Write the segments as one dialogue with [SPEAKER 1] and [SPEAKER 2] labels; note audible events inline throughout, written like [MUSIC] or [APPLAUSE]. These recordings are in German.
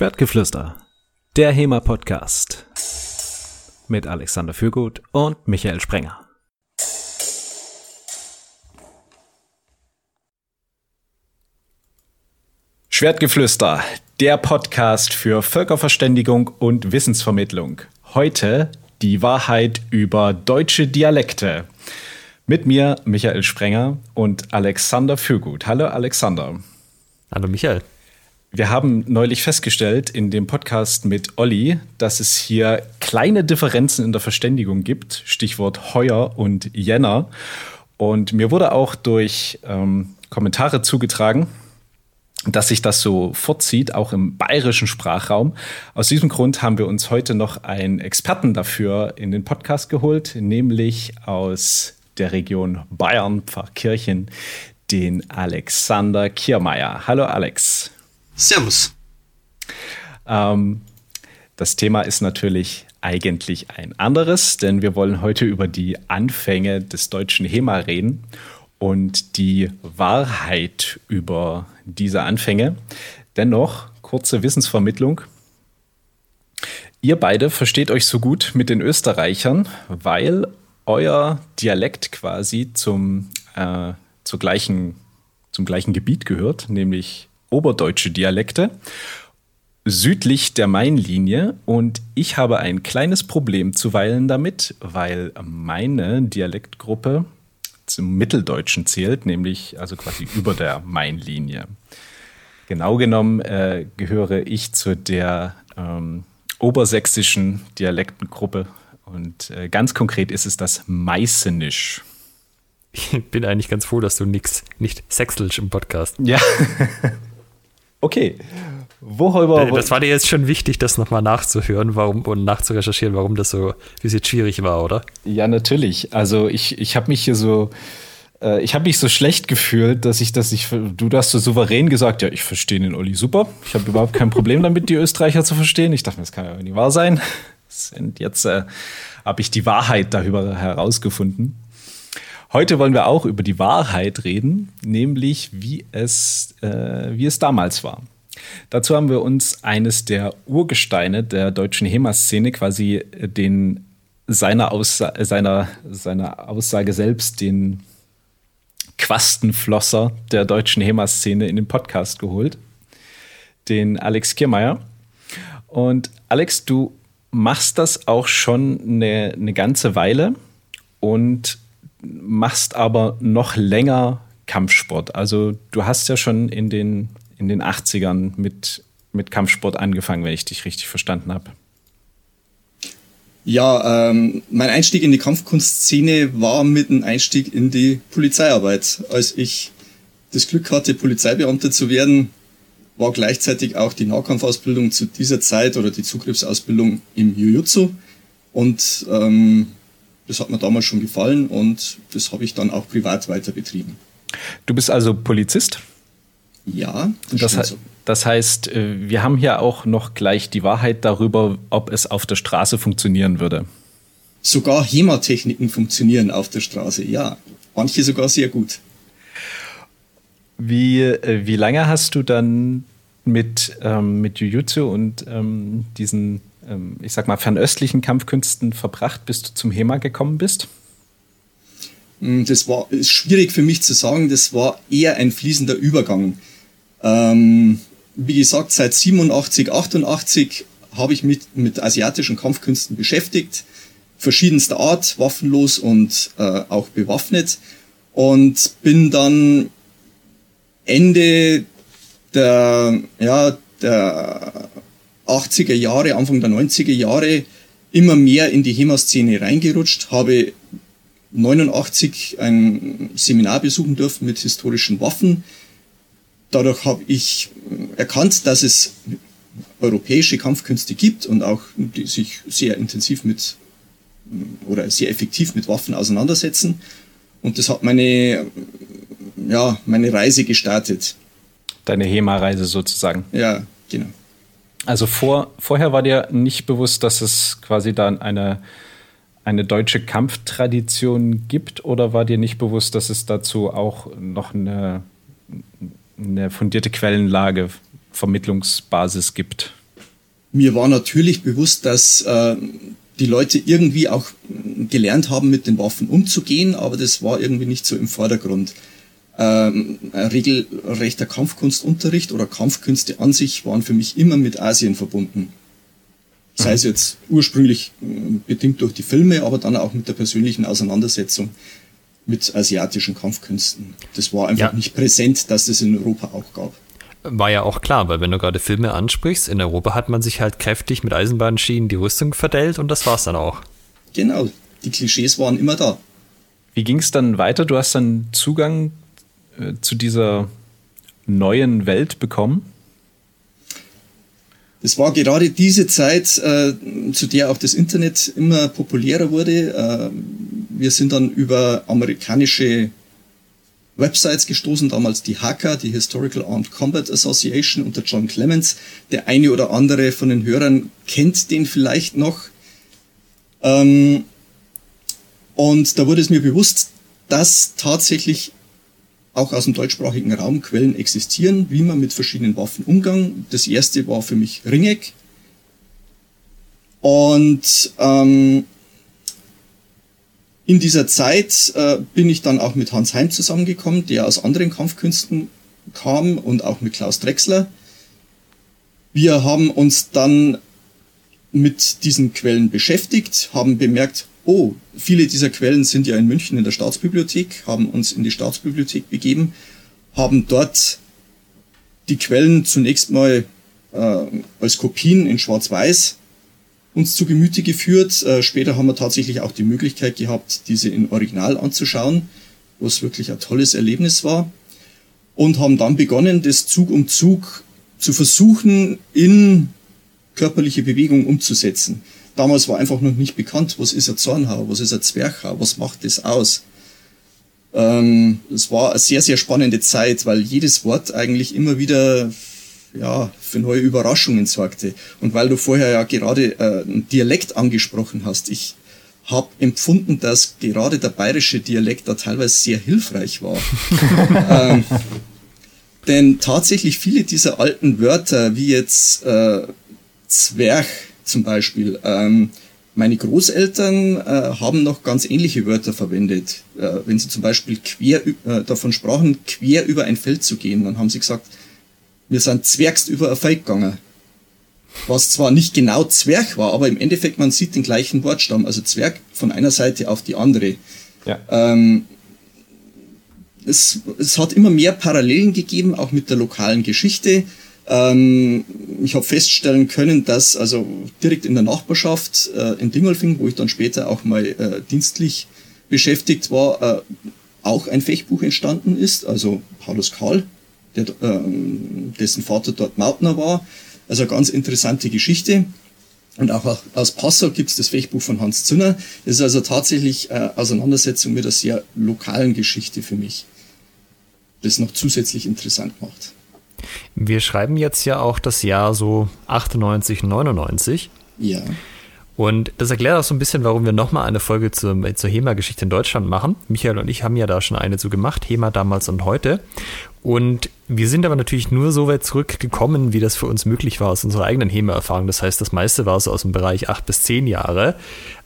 [SPEAKER 1] Schwertgeflüster, der HEMA-Podcast mit Alexander Fürgut und Michael Sprenger. Schwertgeflüster, der Podcast für Völkerverständigung und Wissensvermittlung. Heute die Wahrheit über deutsche Dialekte. Mit mir Michael Sprenger und Alexander Fürgut. Hallo Alexander.
[SPEAKER 2] Hallo Michael.
[SPEAKER 1] Wir haben neulich festgestellt in dem Podcast mit Olli, dass es hier kleine Differenzen in der Verständigung gibt. Stichwort Heuer und Jänner. Und mir wurde auch durch ähm, Kommentare zugetragen, dass sich das so vorzieht, auch im bayerischen Sprachraum. Aus diesem Grund haben wir uns heute noch einen Experten dafür in den Podcast geholt, nämlich aus der Region Bayern, Pfarrkirchen, den Alexander Kiermeier. Hallo Alex.
[SPEAKER 3] Servus.
[SPEAKER 1] Ähm, das Thema ist natürlich eigentlich ein anderes, denn wir wollen heute über die Anfänge des deutschen HEMA reden und die Wahrheit über diese Anfänge. Dennoch, kurze Wissensvermittlung. Ihr beide versteht euch so gut mit den Österreichern, weil euer Dialekt quasi zum, äh, zur gleichen, zum gleichen Gebiet gehört, nämlich oberdeutsche Dialekte südlich der Mainlinie und ich habe ein kleines Problem zuweilen damit, weil meine Dialektgruppe zum Mitteldeutschen zählt, nämlich also quasi über der Mainlinie. Genau genommen äh, gehöre ich zu der ähm, obersächsischen Dialektengruppe und äh, ganz konkret ist es das Meißenisch.
[SPEAKER 2] Ich bin eigentlich ganz froh, dass du nix, nicht Sächselsch im Podcast.
[SPEAKER 1] Ja. [LAUGHS] Okay. Worüber,
[SPEAKER 2] äh, das war dir jetzt schon wichtig, das nochmal nachzuhören warum, und nachzurecherchieren, warum das so wie es jetzt schwierig war, oder?
[SPEAKER 1] Ja, natürlich. Also ich, ich habe mich hier so, äh, ich habe mich so schlecht gefühlt, dass ich das nicht, du hast so souverän gesagt, ja, ich verstehe den Olli super. Ich habe überhaupt kein Problem damit, die Österreicher zu verstehen. Ich dachte, das kann ja nicht wahr sein. [LAUGHS] Und jetzt äh, habe ich die Wahrheit darüber herausgefunden. Heute wollen wir auch über die Wahrheit reden, nämlich wie es, äh, wie es damals war. Dazu haben wir uns eines der Urgesteine der deutschen HEMA-Szene, quasi äh, den seiner, Aussa seiner, seiner Aussage selbst, den Quastenflosser der deutschen HEMA-Szene in den Podcast geholt, den Alex Kiermeier. Und Alex, du machst das auch schon eine, eine ganze Weile und machst aber noch länger Kampfsport. Also du hast ja schon in den, in den 80ern mit, mit Kampfsport angefangen, wenn ich dich richtig verstanden habe.
[SPEAKER 3] Ja, ähm, mein Einstieg in die Kampfkunstszene war mit einem Einstieg in die Polizeiarbeit. Als ich das Glück hatte, Polizeibeamter zu werden, war gleichzeitig auch die Nahkampfausbildung zu dieser Zeit oder die Zugriffsausbildung im Jiu-Jitsu. Und ähm, das hat mir damals schon gefallen und das habe ich dann auch privat weiter betrieben.
[SPEAKER 1] Du bist also Polizist?
[SPEAKER 3] Ja,
[SPEAKER 1] das, das, so. das heißt, äh, wir haben hier auch noch gleich die Wahrheit darüber, ob es auf der Straße funktionieren würde.
[SPEAKER 3] Sogar HEMA-Techniken funktionieren auf der Straße, ja. Manche sogar sehr gut.
[SPEAKER 1] Wie, äh, wie lange hast du dann mit, ähm, mit Jujutsu und ähm, diesen ich sag mal, fernöstlichen Kampfkünsten verbracht, bis du zum HEMA gekommen bist?
[SPEAKER 3] Hm, das war ist schwierig für mich zu sagen. Das war eher ein fließender Übergang. Ähm, wie gesagt, seit 87, 88 habe ich mich mit asiatischen Kampfkünsten beschäftigt, verschiedenster Art, waffenlos und äh, auch bewaffnet. Und bin dann Ende der, ja, der 80er Jahre, Anfang der 90er Jahre immer mehr in die HEMA-Szene reingerutscht, habe 89 ein Seminar besuchen dürfen mit historischen Waffen. Dadurch habe ich erkannt, dass es europäische Kampfkünste gibt und auch die sich sehr intensiv mit oder sehr effektiv mit Waffen auseinandersetzen. Und das hat meine, ja, meine Reise gestartet.
[SPEAKER 1] Deine HEMA-Reise sozusagen.
[SPEAKER 3] Ja, genau.
[SPEAKER 1] Also vor, vorher war dir nicht bewusst, dass es quasi dann eine, eine deutsche Kampftradition gibt oder war dir nicht bewusst, dass es dazu auch noch eine, eine fundierte Quellenlage, Vermittlungsbasis gibt?
[SPEAKER 3] mir war natürlich bewusst, dass äh, die Leute irgendwie auch gelernt haben, mit den Waffen umzugehen, aber das war irgendwie nicht so im Vordergrund. Ähm, regelrechter Kampfkunstunterricht oder Kampfkünste an sich waren für mich immer mit Asien verbunden. Sei es jetzt ursprünglich äh, bedingt durch die Filme, aber dann auch mit der persönlichen Auseinandersetzung mit asiatischen Kampfkünsten. Das war einfach ja. nicht präsent, dass es in Europa auch gab.
[SPEAKER 2] War ja auch klar, weil wenn du gerade Filme ansprichst, in Europa hat man sich halt kräftig mit Eisenbahnschienen die Rüstung verdellt und das war's dann auch.
[SPEAKER 3] Genau, die Klischees waren immer da.
[SPEAKER 1] Wie ging es dann weiter? Du hast dann Zugang äh, zu dieser neuen Welt bekommen?
[SPEAKER 3] Es war gerade diese Zeit, äh, zu der auch das Internet immer populärer wurde. Äh, wir sind dann über amerikanische Websites gestoßen, damals die HACA, die Historical Armed Combat Association unter John Clements. Der eine oder andere von den Hörern kennt den vielleicht noch. Ähm, und da wurde es mir bewusst, dass tatsächlich auch aus dem deutschsprachigen Raum Quellen existieren, wie man mit verschiedenen Waffen umgang. Das erste war für mich Ringeck. Und ähm, in dieser Zeit äh, bin ich dann auch mit Hans Heim zusammengekommen, der aus anderen Kampfkünsten kam und auch mit Klaus Drechsler. Wir haben uns dann mit diesen Quellen beschäftigt, haben bemerkt, oh, viele dieser Quellen sind ja in München in der Staatsbibliothek, haben uns in die Staatsbibliothek begeben, haben dort die Quellen zunächst mal äh, als Kopien in Schwarz-Weiß uns zu Gemüte geführt. Äh, später haben wir tatsächlich auch die Möglichkeit gehabt, diese in Original anzuschauen, was wirklich ein tolles Erlebnis war. Und haben dann begonnen, das Zug um Zug zu versuchen, in körperliche Bewegung umzusetzen. Damals war einfach noch nicht bekannt, was ist ein Zornhau, was ist ein Zwerchhau, was macht das aus. Ähm, es war eine sehr, sehr spannende Zeit, weil jedes Wort eigentlich immer wieder ja, für neue Überraschungen sorgte. Und weil du vorher ja gerade äh, einen Dialekt angesprochen hast, ich habe empfunden, dass gerade der bayerische Dialekt da teilweise sehr hilfreich war. [LAUGHS] ähm, denn tatsächlich viele dieser alten Wörter, wie jetzt äh, Zwerch zum Beispiel, ähm, meine Großeltern äh, haben noch ganz ähnliche Wörter verwendet. Äh, wenn sie zum Beispiel quer äh, davon sprachen, quer über ein Feld zu gehen, dann haben sie gesagt, wir sind zwergst über ein Feld gegangen. Was zwar nicht genau Zwerg war, aber im Endeffekt, man sieht den gleichen Wortstamm. Also Zwerg von einer Seite auf die andere. Ja. Ähm, es, es hat immer mehr Parallelen gegeben, auch mit der lokalen Geschichte. Ähm, ich habe feststellen können, dass also direkt in der Nachbarschaft äh, in Dingolfing, wo ich dann später auch mal äh, dienstlich beschäftigt war, äh, auch ein Fechtbuch entstanden ist. Also Paulus Karl der, äh, dessen Vater dort Mautner war. Also ganz interessante Geschichte. Und auch aus Passau gibt es das Fechtbuch von Hans Zünner. Das ist also tatsächlich äh, Auseinandersetzung mit einer sehr lokalen Geschichte für mich, das noch zusätzlich interessant macht.
[SPEAKER 2] Wir schreiben jetzt ja auch das Jahr so 98, 99.
[SPEAKER 3] Ja.
[SPEAKER 2] Und das erklärt auch so ein bisschen, warum wir nochmal eine Folge zur, zur HEMA-Geschichte in Deutschland machen. Michael und ich haben ja da schon eine zu gemacht, HEMA damals und heute. Und wir sind aber natürlich nur so weit zurückgekommen, wie das für uns möglich war aus unserer eigenen HEMA-Erfahrung. Das heißt, das meiste war so aus dem Bereich acht bis zehn Jahre.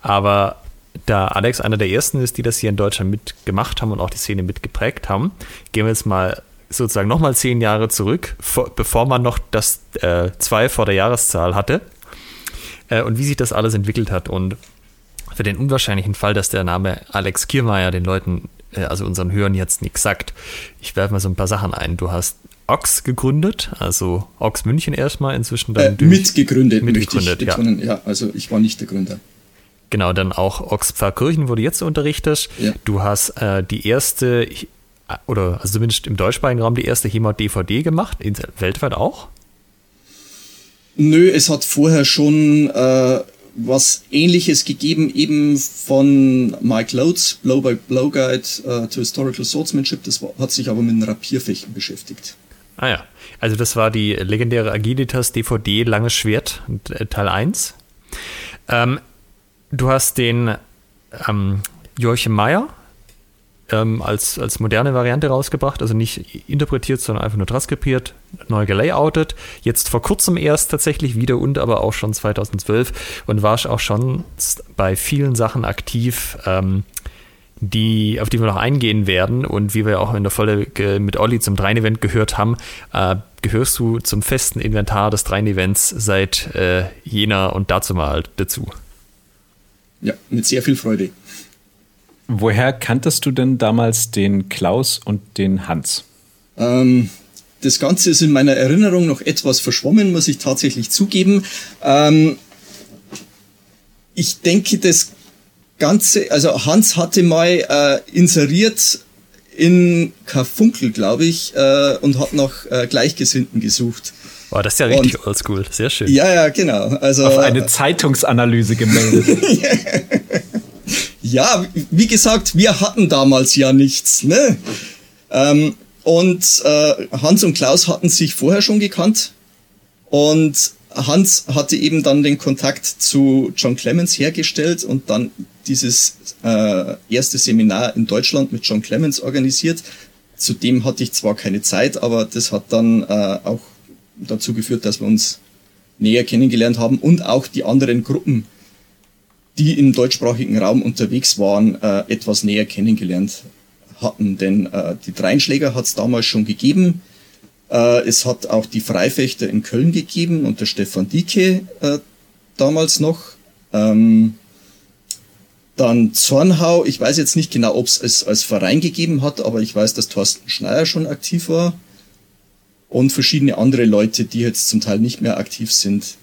[SPEAKER 2] Aber da Alex einer der ersten ist, die das hier in Deutschland mitgemacht haben und auch die Szene mitgeprägt haben, gehen wir jetzt mal sozusagen nochmal zehn Jahre zurück, bevor man noch das äh, zwei vor der Jahreszahl hatte äh, und wie sich das alles entwickelt hat. Und für den unwahrscheinlichen Fall, dass der Name Alex Kiermeier den Leuten, äh, also unseren Hörern jetzt nichts sagt, ich werfe mal so ein paar Sachen ein. Du hast Ox gegründet, also Ox München erstmal inzwischen
[SPEAKER 3] dann äh, mitgegründet, mitgegründet, ich betonen. Ja. ja. Also ich war nicht der Gründer.
[SPEAKER 2] Genau, dann auch Ox Pfarrkirchen, wo du jetzt unterrichtest. Ja. Du hast äh, die erste, oder also zumindest im deutschsprachigen Raum die erste HEMA-DVD gemacht, weltweit auch?
[SPEAKER 3] Nö, es hat vorher schon äh, was ähnliches gegeben, eben von Mike Loads, Blow by Blow Guide uh, to Historical Swordsmanship. Das war, hat sich aber mit dem Rapierfechten beschäftigt.
[SPEAKER 2] Ah ja, also das war die legendäre Agilitas DVD Langes Schwert, äh, Teil 1. Ähm, du hast den ähm, Joachim Meyer ähm, als, als moderne Variante rausgebracht, also nicht interpretiert, sondern einfach nur transkribiert. neu gelayoutet. Jetzt vor kurzem erst tatsächlich wieder und aber auch schon 2012 und war auch schon bei vielen Sachen aktiv. Ähm, die, auf die wir noch eingehen werden und wie wir auch in der Folge mit Olli zum Drein-Event gehört haben, äh, gehörst du zum festen Inventar des Drein-Events seit äh, jener und dazu mal dazu.
[SPEAKER 3] Ja, mit sehr viel Freude.
[SPEAKER 1] Woher kanntest du denn damals den Klaus und den Hans?
[SPEAKER 3] Ähm, das Ganze ist in meiner Erinnerung noch etwas verschwommen, muss ich tatsächlich zugeben. Ähm, ich denke, das Ganze, also Hans hatte mal äh, inseriert in Karfunkel, glaube ich, äh, und hat nach äh, Gleichgesinnten gesucht.
[SPEAKER 2] Boah, das ist ja richtig oldschool, sehr schön.
[SPEAKER 3] Ja, ja, genau. Also,
[SPEAKER 1] Auf eine Zeitungsanalyse gemeldet. [LAUGHS]
[SPEAKER 3] ja, wie gesagt, wir hatten damals ja nichts. Ne? Ähm, und äh, Hans und Klaus hatten sich vorher schon gekannt. Und Hans hatte eben dann den Kontakt zu John Clemens hergestellt und dann dieses äh, erste Seminar in Deutschland mit John Clemens organisiert. Zudem hatte ich zwar keine Zeit, aber das hat dann äh, auch dazu geführt, dass wir uns näher kennengelernt haben und auch die anderen Gruppen, die im deutschsprachigen Raum unterwegs waren, äh, etwas näher kennengelernt hatten. Denn äh, die Dreinschläger hat es damals schon gegeben. Äh, es hat auch die Freifechter in Köln gegeben unter Stefan Dieke äh, damals noch. Ähm, dann Zornhau, ich weiß jetzt nicht genau, ob es als Verein gegeben hat, aber ich weiß, dass Thorsten Schneier schon aktiv war. Und verschiedene andere Leute, die jetzt zum Teil nicht mehr aktiv sind.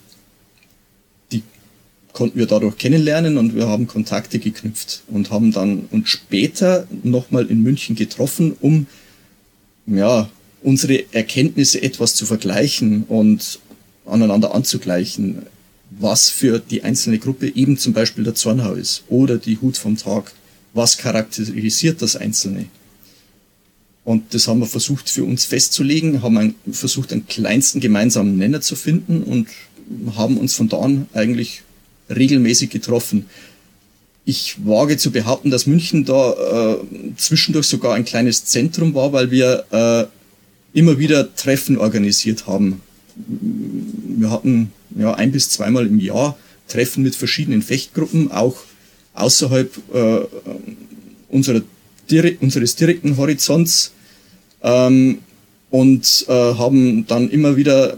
[SPEAKER 3] Konnten wir dadurch kennenlernen und wir haben Kontakte geknüpft und haben dann uns später nochmal in München getroffen, um ja, unsere Erkenntnisse etwas zu vergleichen und aneinander anzugleichen, was für die einzelne Gruppe eben zum Beispiel der Zornhau ist oder die Hut vom Tag. Was charakterisiert das Einzelne? Und das haben wir versucht für uns festzulegen, haben ein, versucht, einen kleinsten gemeinsamen Nenner zu finden und haben uns von da an eigentlich regelmäßig getroffen. Ich wage zu behaupten, dass München da äh, zwischendurch sogar ein kleines Zentrum war, weil wir äh, immer wieder Treffen organisiert haben. Wir hatten ja ein bis zweimal im Jahr Treffen mit verschiedenen Fechtgruppen, auch außerhalb äh, unserer, unseres direkten Horizonts ähm, und äh, haben dann immer wieder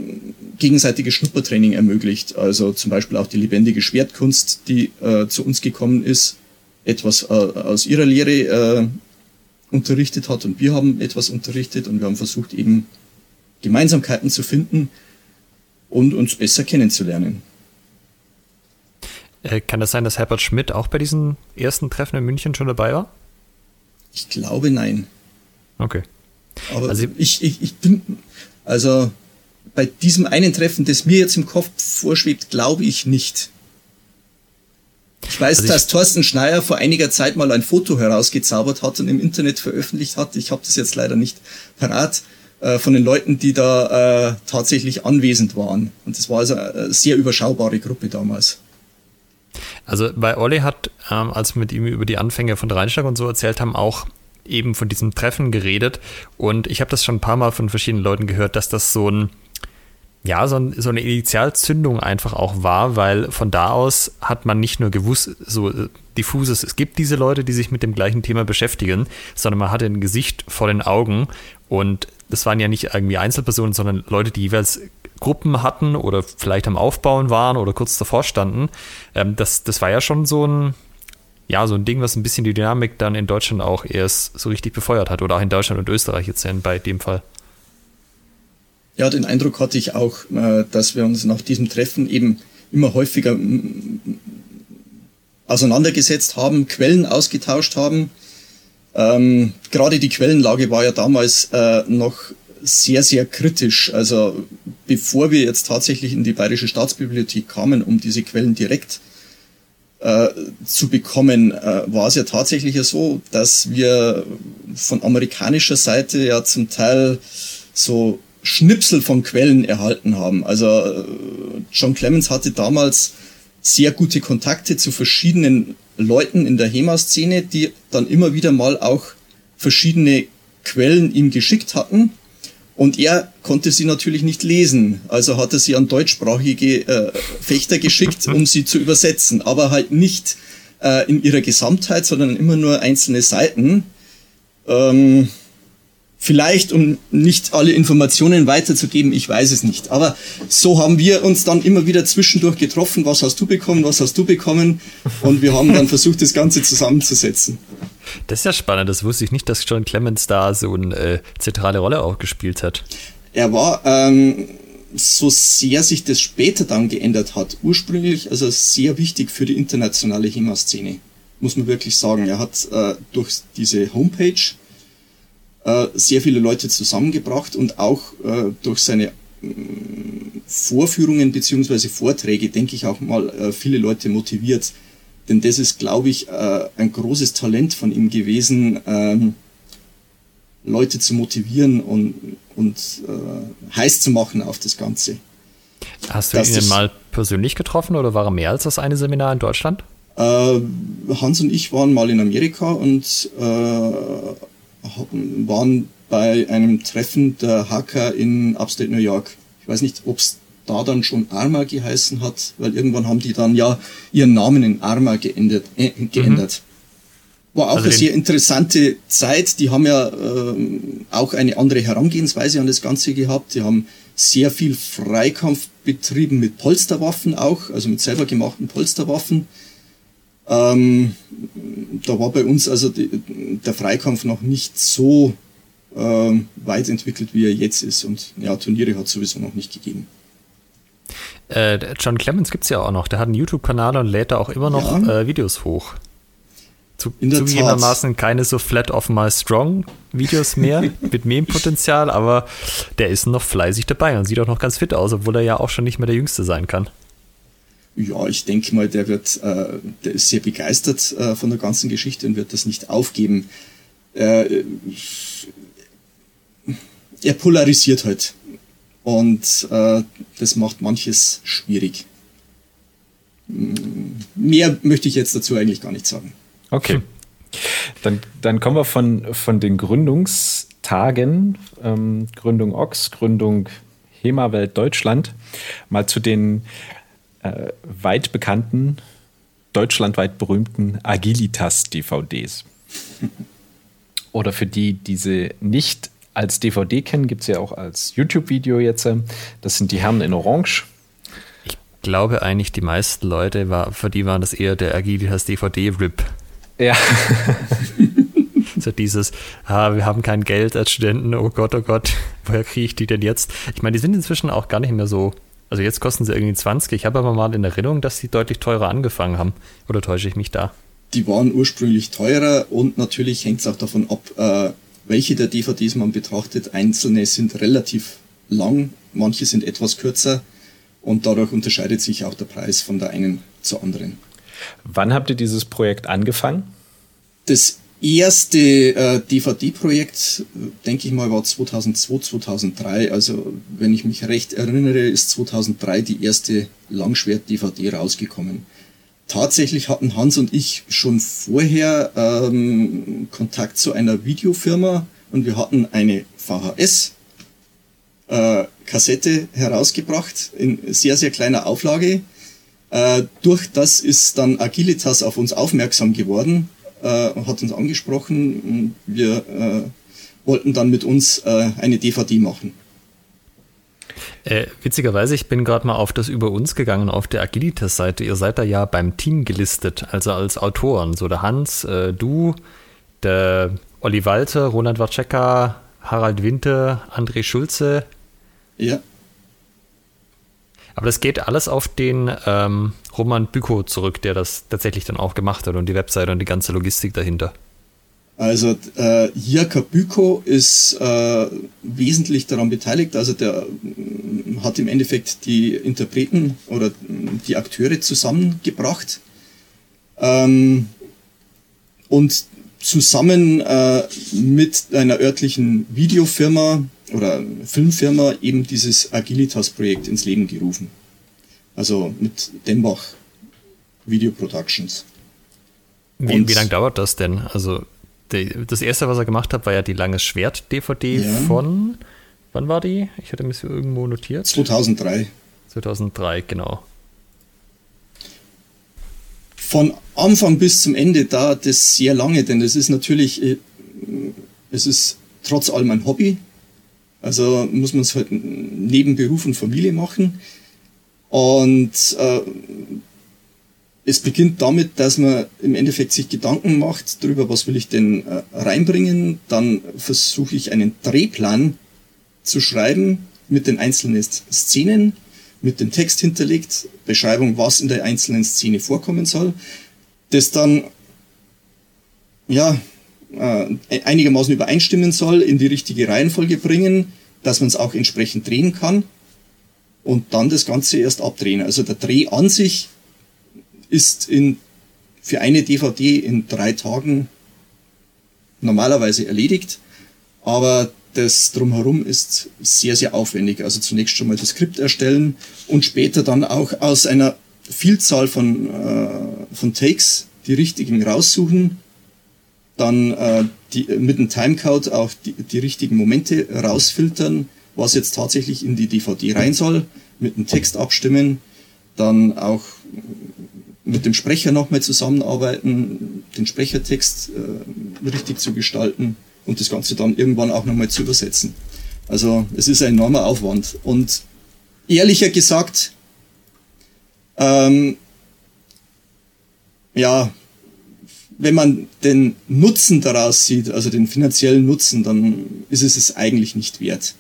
[SPEAKER 3] gegenseitiges Schnuppertraining ermöglicht. Also zum Beispiel auch die lebendige Schwertkunst, die äh, zu uns gekommen ist, etwas äh, aus ihrer Lehre äh, unterrichtet hat und wir haben etwas unterrichtet und wir haben versucht eben Gemeinsamkeiten zu finden und uns besser kennenzulernen.
[SPEAKER 2] Äh, kann das sein, dass Herbert Schmidt auch bei diesen ersten Treffen in München schon dabei war?
[SPEAKER 3] Ich glaube nein.
[SPEAKER 2] Okay.
[SPEAKER 3] Aber also ich, ich, ich bin, also bei diesem einen Treffen, das mir jetzt im Kopf vorschwebt, glaube ich nicht. Ich weiß, also ich dass Thorsten Schneier vor einiger Zeit mal ein Foto herausgezaubert hat und im Internet veröffentlicht hat. Ich habe das jetzt leider nicht parat äh, von den Leuten, die da äh, tatsächlich anwesend waren. Und das war also eine sehr überschaubare Gruppe damals.
[SPEAKER 2] Also bei Olli hat, ähm, als wir mit ihm über die Anfänge von Rheinschlag und so erzählt haben, auch eben von diesem Treffen geredet. Und ich habe das schon ein paar Mal von verschiedenen Leuten gehört, dass das so ein ja, so, ein, so, eine Initialzündung einfach auch war, weil von da aus hat man nicht nur gewusst, so diffuses, es gibt diese Leute, die sich mit dem gleichen Thema beschäftigen, sondern man hatte ein Gesicht vor den Augen und das waren ja nicht irgendwie Einzelpersonen, sondern Leute, die jeweils Gruppen hatten oder vielleicht am Aufbauen waren oder kurz davor standen. Ähm, das, das war ja schon so ein, ja, so ein Ding, was ein bisschen die Dynamik dann in Deutschland auch erst so richtig befeuert hat oder auch in Deutschland und Österreich jetzt bei dem Fall.
[SPEAKER 3] Ja, den Eindruck hatte ich auch, äh, dass wir uns nach diesem Treffen eben immer häufiger auseinandergesetzt haben, Quellen ausgetauscht haben. Ähm, gerade die Quellenlage war ja damals äh, noch sehr, sehr kritisch. Also bevor wir jetzt tatsächlich in die Bayerische Staatsbibliothek kamen, um diese Quellen direkt äh, zu bekommen, äh, war es ja tatsächlich so, dass wir von amerikanischer Seite ja zum Teil so Schnipsel von Quellen erhalten haben. Also äh, John Clemens hatte damals sehr gute Kontakte zu verschiedenen Leuten in der HEMA-Szene, die dann immer wieder mal auch verschiedene Quellen ihm geschickt hatten. Und er konnte sie natürlich nicht lesen, also hat er sie an deutschsprachige äh, Fechter geschickt, um sie zu übersetzen, aber halt nicht äh, in ihrer Gesamtheit, sondern immer nur einzelne Seiten. Ähm, Vielleicht, um nicht alle Informationen weiterzugeben, ich weiß es nicht. Aber so haben wir uns dann immer wieder zwischendurch getroffen. Was hast du bekommen? Was hast du bekommen? Und wir haben dann [LAUGHS] versucht, das Ganze zusammenzusetzen.
[SPEAKER 2] Das ist ja spannend. Das wusste ich nicht, dass John Clemens da so eine äh, zentrale Rolle auch gespielt hat.
[SPEAKER 3] Er war, ähm, so sehr sich das später dann geändert hat, ursprünglich also sehr wichtig für die internationale HEMA-Szene, muss man wirklich sagen. Er hat äh, durch diese Homepage äh, sehr viele Leute zusammengebracht und auch äh, durch seine äh, Vorführungen beziehungsweise Vorträge, denke ich, auch mal äh, viele Leute motiviert. Denn das ist, glaube ich, äh, ein großes Talent von ihm gewesen, ähm, Leute zu motivieren und, und äh, heiß zu machen auf das Ganze.
[SPEAKER 2] Hast du ihn das, mal persönlich getroffen oder war er mehr als das eine Seminar in Deutschland?
[SPEAKER 3] Äh, Hans und ich waren mal in Amerika und äh, waren bei einem Treffen der Hacker in Upstate New York. Ich weiß nicht, ob es da dann schon Arma geheißen hat, weil irgendwann haben die dann ja ihren Namen in Arma geändert. Äh, geändert. Mhm. War auch also eine sehr interessante Zeit. Die haben ja äh, auch eine andere Herangehensweise an das Ganze gehabt. Die haben sehr viel Freikampf betrieben mit Polsterwaffen auch, also mit selber gemachten Polsterwaffen. Ähm, da war bei uns also die, der Freikampf noch nicht so ähm, weit entwickelt, wie er jetzt ist. Und ja, Turniere hat es sowieso noch nicht gegeben.
[SPEAKER 2] Äh, John Clemens gibt es ja auch noch. Der hat einen YouTube-Kanal und lädt da auch immer noch ja. äh, Videos hoch. Zu, zugegebenermaßen keine so flat off my strong Videos mehr [LAUGHS] mit Meme-Potenzial, aber der ist noch fleißig dabei und sieht auch noch ganz fit aus, obwohl er ja auch schon nicht mehr der Jüngste sein kann.
[SPEAKER 3] Ja, ich denke mal, der wird, äh, der ist sehr begeistert äh, von der ganzen Geschichte und wird das nicht aufgeben. Äh, er polarisiert halt. Und äh, das macht manches schwierig. Mehr möchte ich jetzt dazu eigentlich gar nicht sagen.
[SPEAKER 1] Okay. Dann, dann kommen wir von, von den Gründungstagen, ähm, Gründung Ox, Gründung HEMA Welt Deutschland, mal zu den äh, weit bekannten, deutschlandweit berühmten Agilitas-DVDs. [LAUGHS] Oder für die, die sie nicht als DVD kennen, gibt es ja auch als YouTube-Video jetzt. Das sind die Herren in Orange.
[SPEAKER 2] Ich glaube eigentlich, die meisten Leute, war, für die waren das eher der Agilitas DVD-Rip.
[SPEAKER 1] Ja. [LAUGHS]
[SPEAKER 2] so dieses, ah, wir haben kein Geld als Studenten, oh Gott, oh Gott, woher kriege ich die denn jetzt? Ich meine, die sind inzwischen auch gar nicht mehr so also jetzt kosten sie irgendwie 20. Ich habe aber mal in Erinnerung, dass sie deutlich teurer angefangen haben. Oder täusche ich mich da?
[SPEAKER 3] Die waren ursprünglich teurer und natürlich hängt es auch davon ab, äh, welche der DVDs man betrachtet. Einzelne sind relativ lang, manche sind etwas kürzer und dadurch unterscheidet sich auch der Preis von der einen zur anderen.
[SPEAKER 1] Wann habt ihr dieses Projekt angefangen?
[SPEAKER 3] Das erste äh, DVD-Projekt, denke ich mal, war 2002, 2003. Also, wenn ich mich recht erinnere, ist 2003 die erste Langschwert-DVD rausgekommen. Tatsächlich hatten Hans und ich schon vorher ähm, Kontakt zu einer Videofirma und wir hatten eine VHS äh, Kassette herausgebracht in sehr, sehr kleiner Auflage. Äh, durch das ist dann Agilitas auf uns aufmerksam geworden äh, hat uns angesprochen. Wir äh, wollten dann mit uns äh, eine DVD machen.
[SPEAKER 2] Äh, witzigerweise, ich bin gerade mal auf das über uns gegangen, auf der Agilitas-Seite. Ihr seid da ja beim Team gelistet, also als Autoren. So der Hans, äh, du, der Olli Walter, Ronald Watzeka, Harald Winter, André Schulze.
[SPEAKER 3] Ja.
[SPEAKER 2] Aber das geht alles auf den ähm, Roman Büko zurück, der das tatsächlich dann auch gemacht hat und die Webseite und die ganze Logistik dahinter.
[SPEAKER 3] Also äh, Jirka Büko ist äh, wesentlich daran beteiligt. Also der äh, hat im Endeffekt die Interpreten oder die Akteure zusammengebracht. Ähm, und zusammen äh, mit einer örtlichen Videofirma oder Filmfirma eben dieses Agilitas-Projekt ins Leben gerufen. Also mit Dembach Video Productions.
[SPEAKER 2] Wie, wie lange dauert das denn? Also die, das erste, was er gemacht hat, war ja die Langes Schwert-DVD ja. von Wann war die? Ich hatte mir irgendwo notiert.
[SPEAKER 3] 2003.
[SPEAKER 2] 2003, genau.
[SPEAKER 3] Von Anfang bis zum Ende dauert es sehr lange, denn es ist natürlich, äh, es ist trotz allem ein Hobby. Also muss man es halt neben Beruf und Familie machen. Und äh, es beginnt damit, dass man im Endeffekt sich Gedanken macht darüber, was will ich denn äh, reinbringen. Dann versuche ich einen Drehplan zu schreiben mit den einzelnen Szenen, mit dem Text hinterlegt, Beschreibung, was in der einzelnen Szene vorkommen soll. Das dann ja äh, einigermaßen übereinstimmen soll, in die richtige Reihenfolge bringen, dass man es auch entsprechend drehen kann und dann das Ganze erst abdrehen. Also der Dreh an sich ist in, für eine DVD in drei Tagen normalerweise erledigt, aber das drumherum ist sehr, sehr aufwendig. Also zunächst schon mal das Skript erstellen und später dann auch aus einer Vielzahl von, äh, von Takes die richtigen raussuchen, dann äh, die, mit dem Timecode auch die, die richtigen Momente rausfiltern, was jetzt tatsächlich in die DVD rein soll, mit dem Text abstimmen, dann auch mit dem Sprecher nochmal zusammenarbeiten, den Sprechertext äh, richtig zu gestalten und das Ganze dann irgendwann auch nochmal zu übersetzen. Also es ist ein enormer Aufwand. Und ehrlicher gesagt, ähm, ja, wenn man den Nutzen daraus sieht, also den finanziellen Nutzen, dann ist es es eigentlich nicht wert.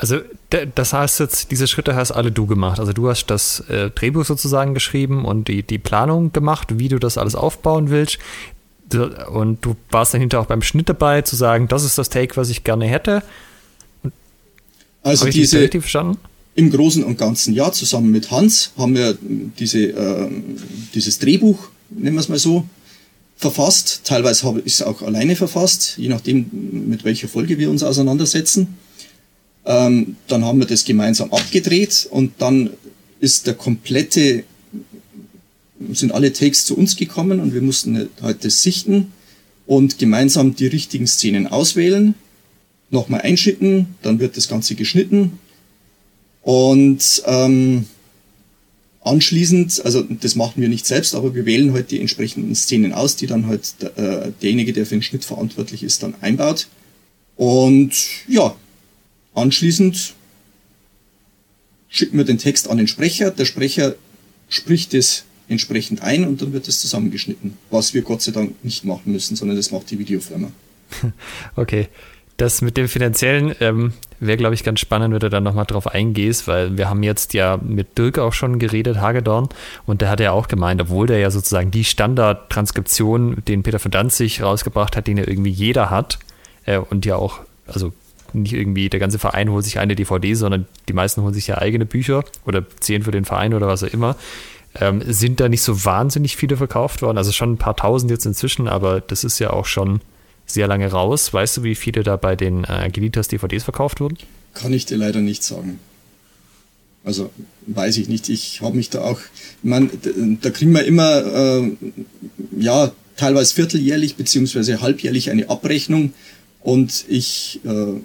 [SPEAKER 2] Also das heißt jetzt, diese Schritte hast alle du gemacht. Also du hast das äh, Drehbuch sozusagen geschrieben und die, die Planung gemacht, wie du das alles aufbauen willst. Und du warst dann hinterher auch beim Schnitt dabei, zu sagen, das ist das Take, was ich gerne hätte.
[SPEAKER 3] Also Habe diese, richtig verstanden? Im Großen und Ganzen ja, zusammen mit Hans haben wir diese, äh, dieses Drehbuch, nennen wir es mal so, verfasst. Teilweise habe ich es auch alleine verfasst, je nachdem, mit welcher Folge wir uns auseinandersetzen. Ähm, dann haben wir das gemeinsam abgedreht und dann ist der komplette, sind alle Takes zu uns gekommen und wir mussten halt das sichten und gemeinsam die richtigen Szenen auswählen, nochmal einschicken, dann wird das Ganze geschnitten und ähm, anschließend, also das machen wir nicht selbst, aber wir wählen halt die entsprechenden Szenen aus, die dann halt äh, derjenige, der für den Schnitt verantwortlich ist, dann einbaut. Und ja, Anschließend schicken wir den Text an den Sprecher. Der Sprecher spricht es entsprechend ein und dann wird es zusammengeschnitten. Was wir Gott sei Dank nicht machen müssen, sondern das macht die Videofirma. [LAUGHS]
[SPEAKER 2] Okay. Das mit dem finanziellen ähm, wäre, glaube ich, ganz spannend, wenn du dann nochmal drauf eingehst, weil wir haben jetzt ja mit Dirk auch schon geredet, Hagedorn, und der hat ja auch gemeint, obwohl der ja sozusagen die Standardtranskription, den Peter von Danzig rausgebracht hat, den ja irgendwie jeder hat äh, und ja auch, also nicht irgendwie der ganze Verein holt sich eine DVD, sondern die meisten holen sich ja eigene Bücher oder zehn für den Verein oder was auch immer. Ähm, sind da nicht so wahnsinnig viele verkauft worden? Also schon ein paar tausend jetzt inzwischen, aber das ist ja auch schon sehr lange raus. Weißt du, wie viele da bei den äh, Gelitas DVDs verkauft wurden?
[SPEAKER 3] Kann ich dir leider nicht sagen. Also weiß ich nicht. Ich habe mich da auch, ich meine, da kriegen wir immer, äh, ja, teilweise vierteljährlich beziehungsweise halbjährlich eine Abrechnung und ich, äh,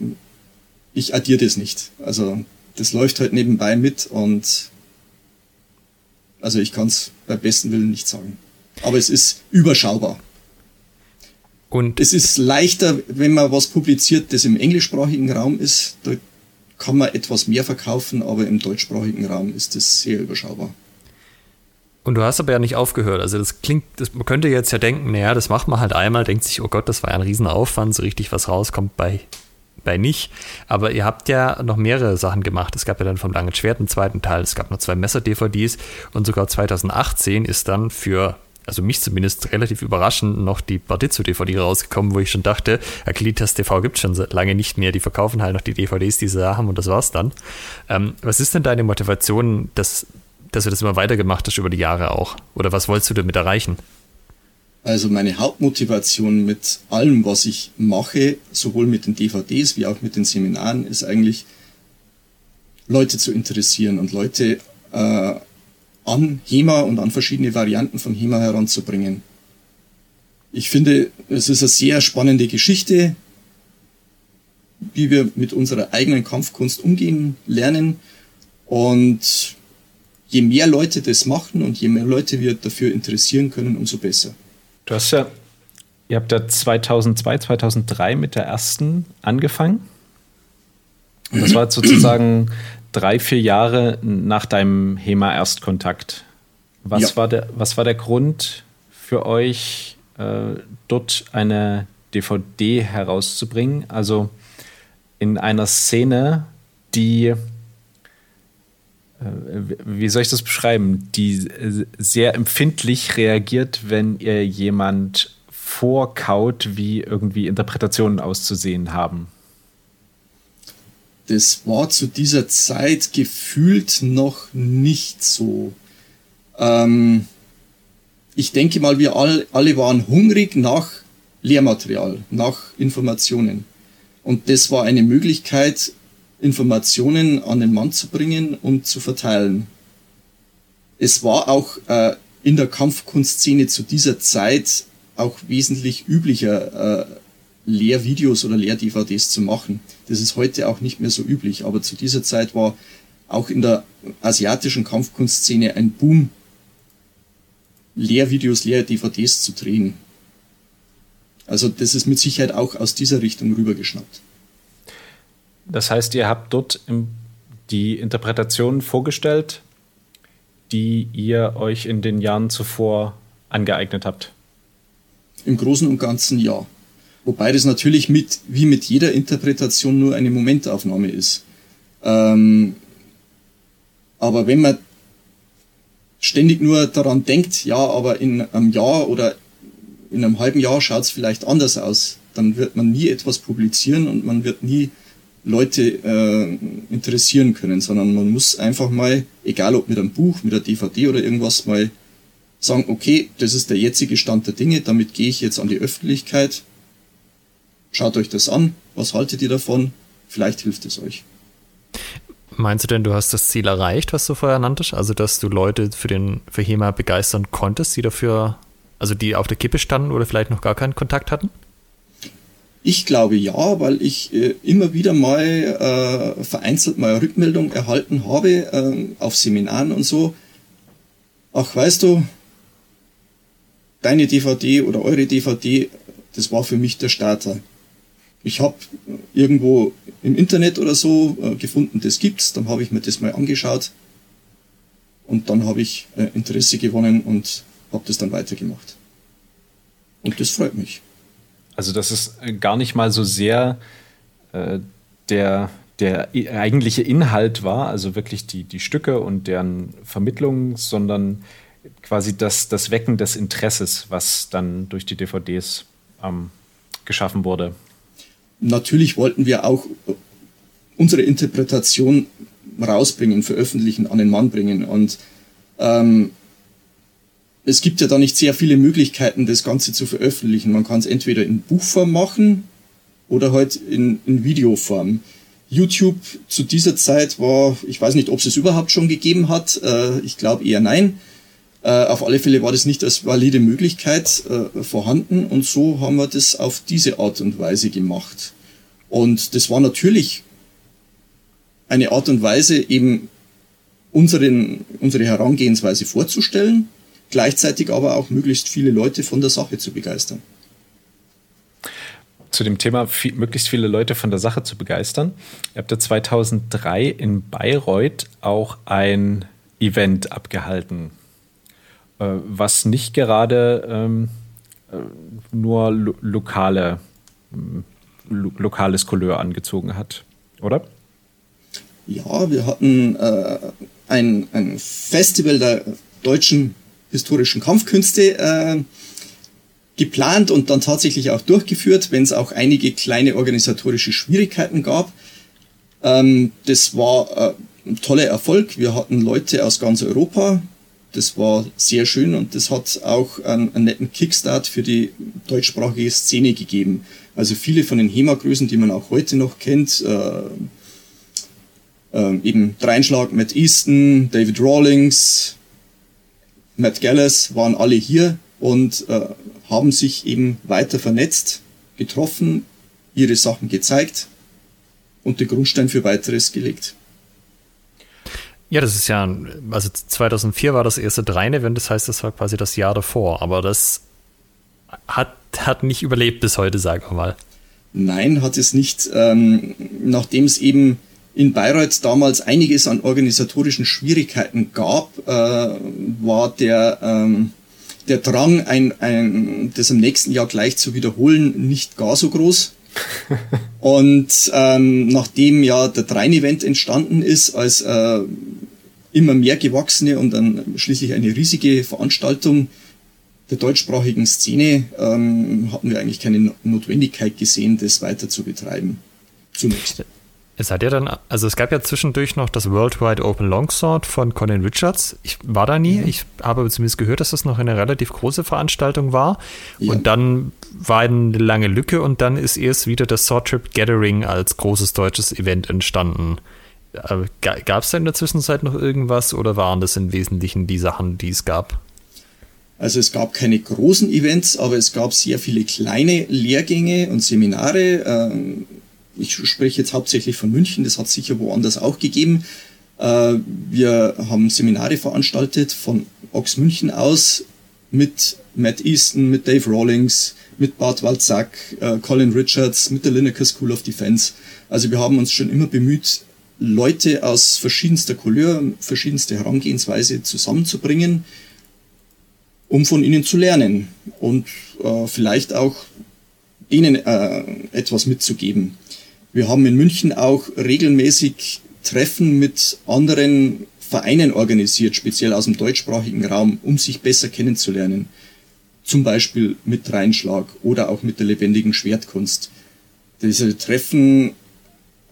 [SPEAKER 3] ich addiere das nicht. Also das läuft halt nebenbei mit und also ich kann es bei besten Willen nicht sagen. Aber es ist überschaubar. Und es ist leichter, wenn man was publiziert, das im englischsprachigen Raum ist. Da kann man etwas mehr verkaufen, aber im deutschsprachigen Raum ist das sehr überschaubar.
[SPEAKER 2] Und du hast aber ja nicht aufgehört. Also das klingt, das, man könnte jetzt ja denken, naja, das macht man halt einmal, denkt sich, oh Gott, das war ja ein Riesenaufwand, so richtig was rauskommt bei, bei nicht. Aber ihr habt ja noch mehrere Sachen gemacht. Es gab ja dann vom Langen Schwert einen zweiten Teil, es gab noch zwei Messer-DVDs und sogar 2018 ist dann für also mich zumindest relativ überraschend, noch die Bardizzo-DVD rausgekommen, wo ich schon dachte, Akilitas TV gibt schon lange nicht mehr. Die verkaufen halt noch die DVDs, die sie da haben und das war's dann. Ähm, was ist denn deine Motivation, das dass du das immer weitergemacht hast über die Jahre auch? Oder was wolltest du damit erreichen?
[SPEAKER 3] Also meine Hauptmotivation mit allem, was ich mache, sowohl mit den DVDs wie auch mit den Seminaren, ist eigentlich Leute zu interessieren und Leute äh, an HEMA und an verschiedene Varianten von HEMA heranzubringen. Ich finde, es ist eine sehr spannende Geschichte. wie wir mit unserer eigenen Kampfkunst umgehen lernen. Und je mehr Leute das machen und je mehr Leute wir dafür interessieren können, umso besser.
[SPEAKER 1] Du hast ja, ihr habt ja 2002, 2003 mit der ersten angefangen. Und das war sozusagen drei, vier Jahre nach deinem HEMA-Erstkontakt. Was, ja. war der, was war der Grund für euch, äh, dort eine DVD herauszubringen? Also in einer Szene, die, wie soll ich das beschreiben, die sehr empfindlich reagiert, wenn ihr jemand vorkaut, wie irgendwie Interpretationen auszusehen haben
[SPEAKER 3] das war zu dieser Zeit gefühlt noch nicht so. Ähm, ich denke mal, wir all, alle waren hungrig nach Lehrmaterial, nach Informationen. Und das war eine Möglichkeit, Informationen an den Mann zu bringen und zu verteilen. Es war auch äh, in der Kampfkunstszene zu dieser Zeit auch wesentlich üblicher, äh, Lehrvideos oder Lehr-DVDs zu machen. Das ist heute auch nicht mehr so üblich, aber zu dieser Zeit war auch in der asiatischen Kampfkunstszene ein Boom, Lehrvideos, Lehr-DVDs zu drehen. Also das ist mit Sicherheit auch aus dieser Richtung rübergeschnappt.
[SPEAKER 1] Das heißt, ihr habt dort die Interpretationen vorgestellt, die ihr euch in den Jahren zuvor angeeignet habt?
[SPEAKER 3] Im Großen und Ganzen ja. Wobei das natürlich mit, wie mit jeder Interpretation nur eine Momentaufnahme ist. Ähm, aber wenn man ständig nur daran denkt, ja, aber in einem Jahr oder in einem halben Jahr schaut es vielleicht anders aus, dann wird man nie etwas publizieren und man wird nie Leute äh, interessieren können, sondern man muss einfach mal, egal ob mit einem Buch, mit einer DVD oder irgendwas, mal sagen, okay, das ist der jetzige Stand der Dinge, damit gehe ich jetzt an die Öffentlichkeit Schaut euch das an. Was haltet ihr davon? Vielleicht hilft es euch.
[SPEAKER 2] Meinst du denn, du hast das Ziel erreicht, was du vorher nanntest? Also, dass du Leute für den für HEMA begeistern konntest, die dafür, also die auf der Kippe standen oder vielleicht noch gar keinen Kontakt hatten?
[SPEAKER 3] Ich glaube ja, weil ich äh, immer wieder mal äh, vereinzelt mal Rückmeldung erhalten habe äh, auf Seminaren und so. Ach, weißt du, deine DVD oder eure DVD, das war für mich der Starter ich habe irgendwo im Internet oder so äh, gefunden, das gibt's, dann habe ich mir das mal angeschaut und dann habe ich äh, Interesse gewonnen und habe das dann weitergemacht. Und das freut mich.
[SPEAKER 1] Also das ist äh, gar nicht mal so sehr äh, der, der eigentliche Inhalt war, also wirklich die, die Stücke und deren Vermittlung, sondern quasi das, das Wecken des Interesses, was dann durch die DVDs ähm, geschaffen wurde
[SPEAKER 3] natürlich wollten wir auch unsere Interpretation rausbringen, veröffentlichen, an den Mann bringen. Und ähm, es gibt ja da nicht sehr viele Möglichkeiten, das Ganze zu veröffentlichen. Man kann es entweder in Buchform machen oder halt in, in Videoform. YouTube zu dieser Zeit war, ich weiß nicht, ob es es überhaupt schon gegeben hat. Äh, ich glaube eher nein. Äh, auf alle Fälle war das nicht als valide Möglichkeit äh, vorhanden und so haben wir das auf diese Art und Weise gemacht. Und das war natürlich eine Art und Weise, eben unseren, unsere Herangehensweise vorzustellen, gleichzeitig aber auch möglichst viele Leute von der Sache zu begeistern.
[SPEAKER 1] Zu dem Thema viel, möglichst viele Leute von der Sache zu begeistern. Ihr habt ja 2003 in Bayreuth auch ein Event abgehalten äh, was nicht gerade ähm, äh, nur lo lokale, lo lokales Couleur angezogen hat, oder?
[SPEAKER 3] Ja, wir hatten äh, ein, ein Festival der deutschen historischen Kampfkünste äh, geplant und dann tatsächlich auch durchgeführt, wenn es auch einige kleine organisatorische Schwierigkeiten gab. Ähm, das war äh, ein toller Erfolg. Wir hatten Leute aus ganz Europa, das war sehr schön und das hat auch einen, einen netten Kickstart für die deutschsprachige Szene gegeben. Also viele von den HEMA-Größen, die man auch heute noch kennt, äh, äh, eben Dreinschlag, Matt Easton, David Rawlings, Matt Gallas waren alle hier und äh, haben sich eben weiter vernetzt, getroffen, ihre Sachen gezeigt und den Grundstein für weiteres gelegt.
[SPEAKER 2] Ja, das ist ja, also 2004 war das erste Dreien-Event, das heißt, das war quasi das Jahr davor, aber das hat, hat nicht überlebt bis heute, sagen wir mal.
[SPEAKER 3] Nein, hat es nicht. Ähm, Nachdem es eben in Bayreuth damals einiges an organisatorischen Schwierigkeiten gab, äh, war der, ähm, der Drang, ein, ein, das im nächsten Jahr gleich zu wiederholen, nicht gar so groß. [LAUGHS] Und ähm, nachdem ja der Drein-Event entstanden ist als äh, immer mehr gewachsene und dann schließlich eine riesige Veranstaltung der deutschsprachigen Szene, ähm, hatten wir eigentlich keine Notwendigkeit gesehen, das weiter zu betreiben.
[SPEAKER 2] Zunächst. Es hat ja dann, also es gab ja zwischendurch noch das Worldwide Open Longsword von Colin Richards. Ich war da nie. Ja. Ich habe zumindest gehört, dass das noch eine relativ große Veranstaltung war. Ja. Und dann war eine lange Lücke und dann ist erst wieder das Sword Trip Gathering als großes deutsches Event entstanden. Äh, gab es da in der Zwischenzeit noch irgendwas oder waren das im Wesentlichen die Sachen, die es gab?
[SPEAKER 3] Also es gab keine großen Events, aber es gab sehr viele kleine Lehrgänge und Seminare. Ähm, ich spreche jetzt hauptsächlich von München, das hat es sicher woanders auch gegeben. Äh, wir haben Seminare veranstaltet von Ox München aus mit Matt Easton, mit Dave Rawlings, mit Bart Walzack, äh, Colin Richards, mit der Lineker School of Defense. Also wir haben uns schon immer bemüht, Leute aus verschiedenster Couleur, verschiedenste Herangehensweise zusammenzubringen, um von ihnen zu lernen und äh, vielleicht auch ihnen äh, etwas mitzugeben. Wir haben in München auch regelmäßig Treffen mit anderen Vereinen organisiert, speziell aus dem deutschsprachigen Raum, um sich besser kennenzulernen. Zum Beispiel mit Reinschlag oder auch mit der lebendigen Schwertkunst. Diese Treffen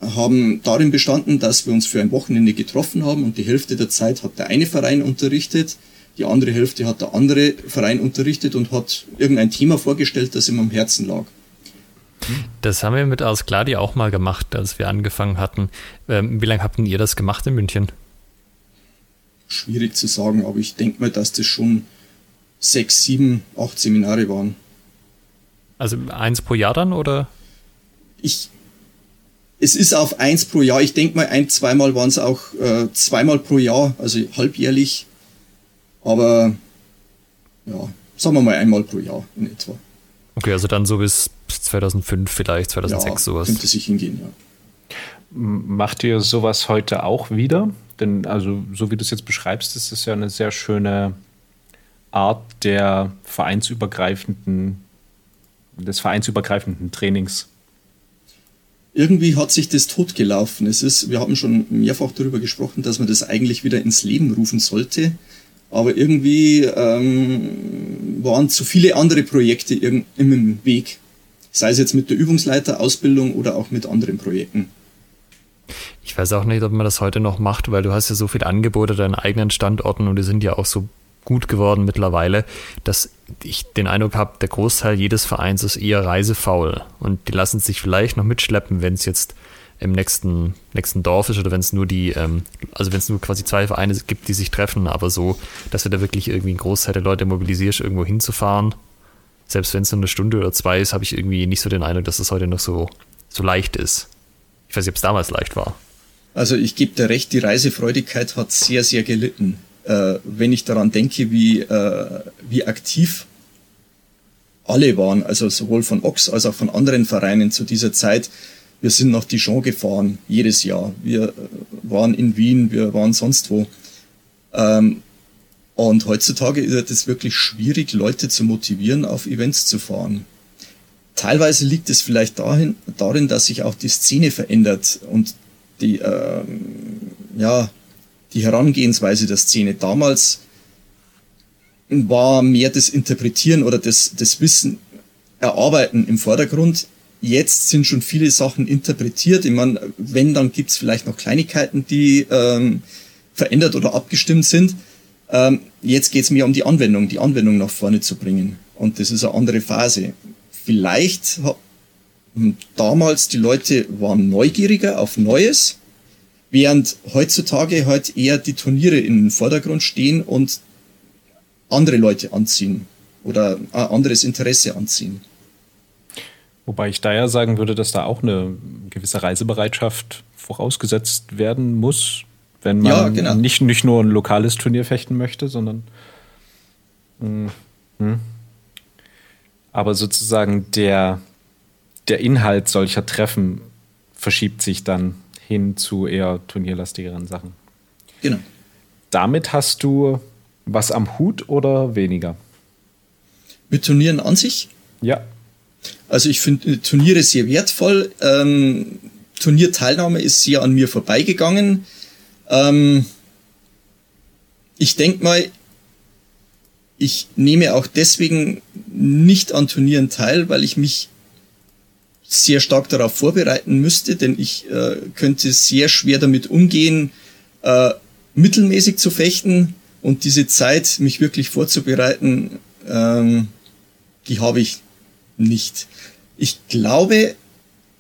[SPEAKER 3] haben darin bestanden, dass wir uns für ein Wochenende getroffen haben und die Hälfte der Zeit hat der eine Verein unterrichtet, die andere Hälfte hat der andere Verein unterrichtet und hat irgendein Thema vorgestellt, das ihm am Herzen lag.
[SPEAKER 2] Das haben wir mit Ausgladi auch mal gemacht, als wir angefangen hatten. Ähm, wie lange habt ihr das gemacht in München?
[SPEAKER 3] Schwierig zu sagen, aber ich denke mal, dass das schon sechs, sieben, acht Seminare waren.
[SPEAKER 2] Also eins pro Jahr dann, oder?
[SPEAKER 3] Ich, es ist auf eins pro Jahr. Ich denke mal, ein, zweimal waren es auch äh, zweimal pro Jahr, also halbjährlich. Aber ja, sagen wir mal einmal pro Jahr in etwa.
[SPEAKER 2] Okay, also dann so bis 2005 vielleicht, 2006 ja, sowas.
[SPEAKER 3] Könnte sich hingehen, ja.
[SPEAKER 1] Macht ihr sowas heute auch wieder? Denn also so wie du es jetzt beschreibst, ist es ja eine sehr schöne Art der vereinsübergreifenden, des vereinsübergreifenden Trainings.
[SPEAKER 3] Irgendwie hat sich das totgelaufen. Es ist, wir haben schon mehrfach darüber gesprochen, dass man das eigentlich wieder ins Leben rufen sollte. Aber irgendwie ähm, waren zu viele andere Projekte im Weg. Sei es jetzt mit der Übungsleiterausbildung oder auch mit anderen Projekten.
[SPEAKER 2] Ich weiß auch nicht, ob man das heute noch macht, weil du hast ja so viele Angebote deinen eigenen Standorten und die sind ja auch so gut geworden mittlerweile, dass ich den Eindruck habe, der Großteil jedes Vereins ist eher reisefaul und die lassen sich vielleicht noch mitschleppen, wenn es jetzt im nächsten, nächsten Dorf ist oder wenn es nur die, ähm, also wenn es nur quasi zwei Vereine gibt, die sich treffen, aber so, dass du da wirklich irgendwie einen Großteil der Leute mobilisierst, irgendwo hinzufahren selbst wenn es nur eine Stunde oder zwei ist, habe ich irgendwie nicht so den Eindruck, dass das heute noch so, so leicht ist. Ich weiß nicht, ob es damals leicht war.
[SPEAKER 3] Also ich gebe dir recht, die Reisefreudigkeit hat sehr, sehr gelitten. Äh, wenn ich daran denke, wie, äh, wie aktiv alle waren, also sowohl von Ox als auch von anderen Vereinen zu dieser Zeit. Wir sind nach Dijon gefahren, jedes Jahr. Wir äh, waren in Wien, wir waren sonst wo. Ähm, und heutzutage ist es wirklich schwierig, Leute zu motivieren, auf Events zu fahren. Teilweise liegt es vielleicht dahin, darin, dass sich auch die Szene verändert und die, äh, ja, die Herangehensweise der Szene. Damals war mehr das Interpretieren oder das, das Wissen erarbeiten im Vordergrund. Jetzt sind schon viele Sachen interpretiert. Ich meine, wenn, dann gibt's vielleicht noch Kleinigkeiten, die ähm, verändert oder abgestimmt sind. Ähm, jetzt geht es mir um die Anwendung, die Anwendung nach vorne zu bringen. Und das ist eine andere Phase. Vielleicht hm, damals die Leute waren neugieriger auf Neues, während heutzutage halt eher die Turniere in den Vordergrund stehen und andere Leute anziehen oder ein anderes Interesse anziehen.
[SPEAKER 1] Wobei ich da ja sagen würde, dass da auch eine gewisse Reisebereitschaft vorausgesetzt werden muss, wenn man ja, genau. nicht, nicht nur ein lokales Turnier fechten möchte, sondern. Mh, hm. Aber sozusagen der, der Inhalt solcher Treffen verschiebt sich dann hin zu eher turnierlastigeren Sachen.
[SPEAKER 3] Genau.
[SPEAKER 1] Damit hast du was am Hut oder weniger?
[SPEAKER 3] Mit Turnieren an sich?
[SPEAKER 1] Ja.
[SPEAKER 3] Also ich finde Turniere sehr wertvoll. Ähm, Turnierteilnahme ist sehr an mir vorbeigegangen. Ähm, ich denke mal, ich nehme auch deswegen nicht an Turnieren teil, weil ich mich sehr stark darauf vorbereiten müsste, denn ich äh, könnte sehr schwer damit umgehen, äh, mittelmäßig zu fechten und diese Zeit, mich wirklich vorzubereiten, ähm, die habe ich nicht. Ich glaube,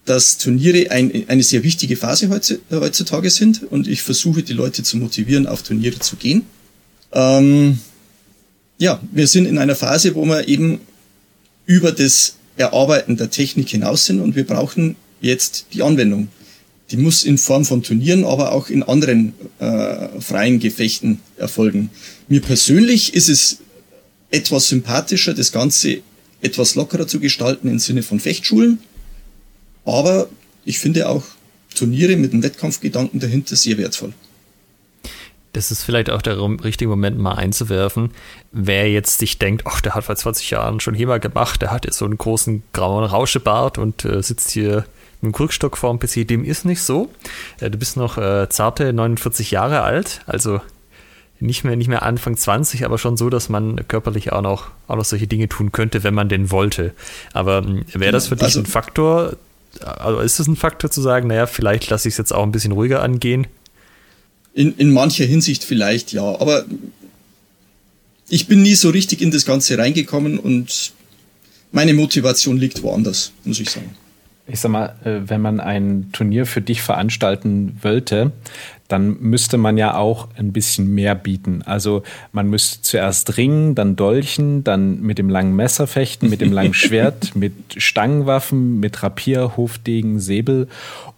[SPEAKER 3] dass Turniere ein, eine sehr wichtige Phase heutzutage sind und ich versuche die Leute zu motivieren, auf Turniere zu gehen. Ähm, ja, wir sind in einer Phase, wo wir eben über das Erarbeiten der Technik hinaus sind und wir brauchen jetzt die Anwendung. Die muss in Form von Turnieren, aber auch in anderen äh, freien Gefechten erfolgen. Mir persönlich ist es etwas sympathischer, das Ganze etwas lockerer zu gestalten im Sinne von Fechtschulen. Aber ich finde auch Turniere mit einem Wettkampfgedanken dahinter sehr wertvoll.
[SPEAKER 2] Das ist vielleicht auch der richtige Moment, mal einzuwerfen. Wer jetzt sich denkt, ach, der hat vor 20 Jahren schon HEMA gemacht, der hat jetzt so einen großen grauen Rauschebart und äh, sitzt hier mit dem Krückstock vor dem PC, dem ist nicht so. Äh, du bist noch äh, zarte 49 Jahre alt, also nicht mehr, nicht mehr Anfang 20, aber schon so, dass man körperlich auch noch, auch noch solche Dinge tun könnte, wenn man denn wollte. Aber hm, wäre das für dich also, ein Faktor? Also ist es ein Faktor zu sagen, naja, vielleicht lasse ich es jetzt auch ein bisschen ruhiger angehen?
[SPEAKER 3] In, in mancher Hinsicht vielleicht ja, aber ich bin nie so richtig in das Ganze reingekommen und meine Motivation liegt woanders, muss ich sagen.
[SPEAKER 1] Ich sag mal, äh, wenn man ein Turnier für dich veranstalten wollte, dann müsste man ja auch ein bisschen mehr bieten. Also man müsste zuerst ringen, dann dolchen, dann mit dem langen Messer fechten, mit dem langen [LAUGHS] Schwert, mit Stangenwaffen, mit Rapier, Hofdegen, Säbel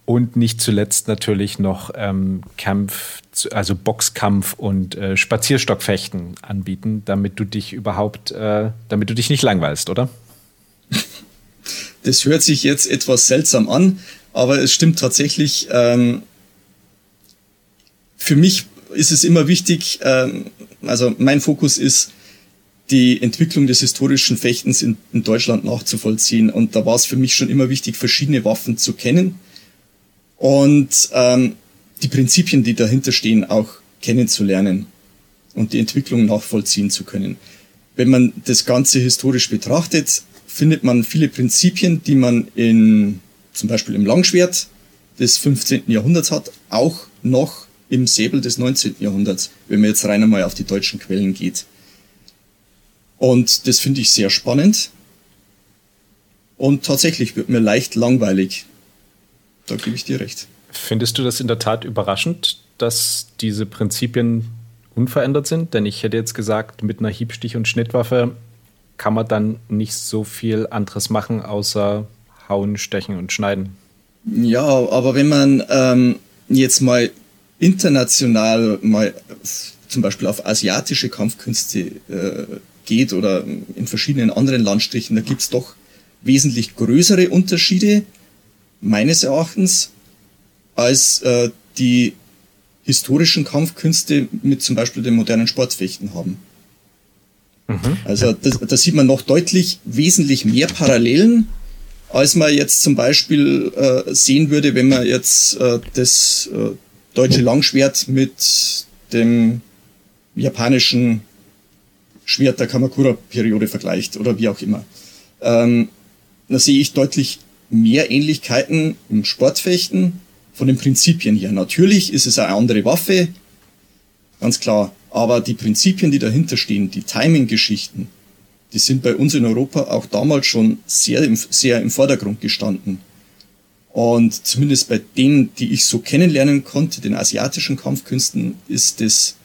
[SPEAKER 1] und nicht zuletzt natürlich noch ähm, Kampf, also Boxkampf und äh, Spazierstockfechten anbieten, damit du dich überhaupt, äh, damit du dich nicht langweilst, oder? [LAUGHS]
[SPEAKER 3] Das hört sich jetzt etwas seltsam an, aber es stimmt tatsächlich. Ähm, für mich ist es immer wichtig, ähm, also mein Fokus ist, die Entwicklung des historischen Fechtens in, in Deutschland nachzuvollziehen. Und da war es für mich schon immer wichtig, verschiedene Waffen zu kennen und ähm, die Prinzipien, die dahinter stehen, auch kennenzulernen und die Entwicklung nachvollziehen zu können. Wenn man das Ganze historisch betrachtet, findet man viele Prinzipien, die man in, zum Beispiel im Langschwert des 15. Jahrhunderts hat, auch noch im Säbel des 19. Jahrhunderts, wenn man jetzt rein einmal auf die deutschen Quellen geht. Und das finde ich sehr spannend. Und tatsächlich wird mir leicht langweilig. Da gebe ich dir recht.
[SPEAKER 1] Findest du das in der Tat überraschend, dass diese Prinzipien unverändert sind? Denn ich hätte jetzt gesagt, mit einer Hiebstich- und Schnittwaffe kann man dann nicht so viel anderes machen, außer hauen, stechen und schneiden.
[SPEAKER 3] Ja, aber wenn man ähm, jetzt mal international mal zum Beispiel auf asiatische Kampfkünste äh, geht oder in verschiedenen anderen Landstrichen, da gibt es doch wesentlich größere Unterschiede, meines Erachtens, als äh, die historischen Kampfkünste mit zum Beispiel dem modernen Sportfechten haben. Mhm. Also da sieht man noch deutlich wesentlich mehr Parallelen, als man jetzt zum Beispiel äh, sehen würde, wenn man jetzt äh, das äh, deutsche Langschwert mit dem japanischen Schwert der Kamakura-Periode vergleicht oder wie auch immer. Ähm, da sehe ich deutlich mehr Ähnlichkeiten im Sportfechten von den Prinzipien her. Natürlich ist es eine andere Waffe, ganz klar. Aber die Prinzipien, die dahinter stehen, die Timing-Geschichten, die sind bei uns in Europa auch damals schon sehr im, sehr im Vordergrund gestanden. Und zumindest bei denen, die ich so kennenlernen konnte, den asiatischen Kampfkünsten, ist das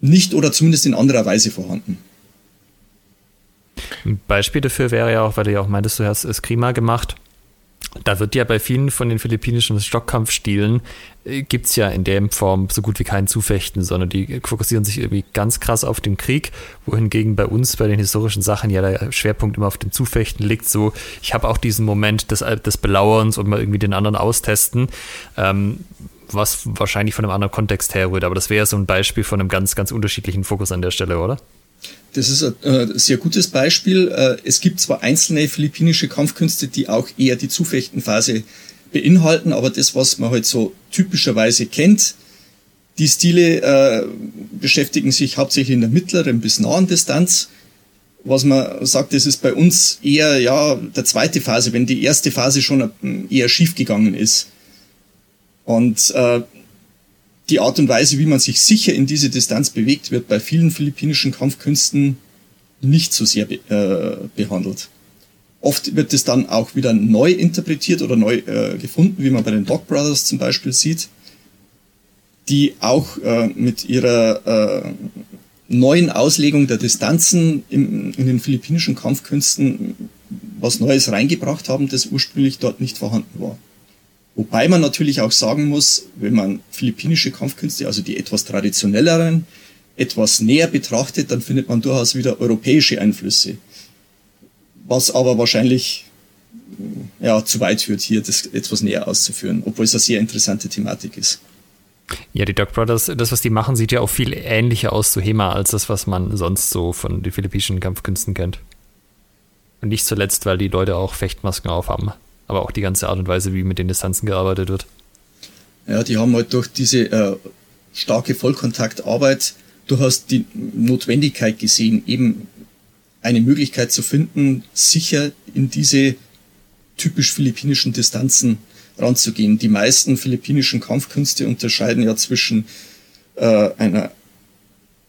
[SPEAKER 3] nicht oder zumindest in anderer Weise vorhanden.
[SPEAKER 2] Ein Beispiel dafür wäre ja auch, weil du ja auch meintest, du hast Eskrima gemacht. Da wird ja bei vielen von den philippinischen Stockkampfstilen äh, gibt es ja in der Form so gut wie kein Zufechten, sondern die fokussieren sich irgendwie ganz krass auf den Krieg, wohingegen bei uns bei den historischen Sachen ja der Schwerpunkt immer auf dem Zufechten liegt. So, ich habe auch diesen Moment des, des Belauerns und mal irgendwie den anderen austesten. Ähm, was wahrscheinlich von einem anderen Kontext herrührt, aber das wäre so ein Beispiel von einem ganz, ganz unterschiedlichen Fokus an der Stelle, oder?
[SPEAKER 3] Das ist ein äh, sehr gutes Beispiel. Äh, es gibt zwar einzelne philippinische Kampfkünste, die auch eher die Zufechtenphase beinhalten, aber das, was man halt so typischerweise kennt, die Stile äh, beschäftigen sich hauptsächlich in der mittleren bis nahen Distanz. Was man sagt, das ist bei uns eher ja der zweite Phase, wenn die erste Phase schon eher schief gegangen ist. Und äh, die Art und Weise, wie man sich sicher in diese Distanz bewegt, wird bei vielen philippinischen Kampfkünsten nicht so sehr be äh, behandelt. Oft wird es dann auch wieder neu interpretiert oder neu äh, gefunden, wie man bei den Dog Brothers zum Beispiel sieht, die auch äh, mit ihrer äh, neuen Auslegung der Distanzen im, in den philippinischen Kampfkünsten was Neues reingebracht haben, das ursprünglich dort nicht vorhanden war. Wobei man natürlich auch sagen muss, wenn man philippinische Kampfkünste, also die etwas traditionelleren, etwas näher betrachtet, dann findet man durchaus wieder europäische Einflüsse. Was aber wahrscheinlich ja, zu weit führt, hier das etwas näher auszuführen, obwohl es eine sehr interessante Thematik ist.
[SPEAKER 2] Ja, die Dog Brothers, das, was die machen, sieht ja auch viel ähnlicher aus zu HEMA als das, was man sonst so von den philippinischen Kampfkünsten kennt. Und nicht zuletzt, weil die Leute auch Fechtmasken aufhaben aber auch die ganze Art und Weise, wie mit den Distanzen gearbeitet wird.
[SPEAKER 3] Ja, die haben halt durch diese äh, starke Vollkontaktarbeit durchaus die Notwendigkeit gesehen, eben eine Möglichkeit zu finden, sicher in diese typisch philippinischen Distanzen ranzugehen. Die meisten philippinischen Kampfkünste unterscheiden ja zwischen äh, einer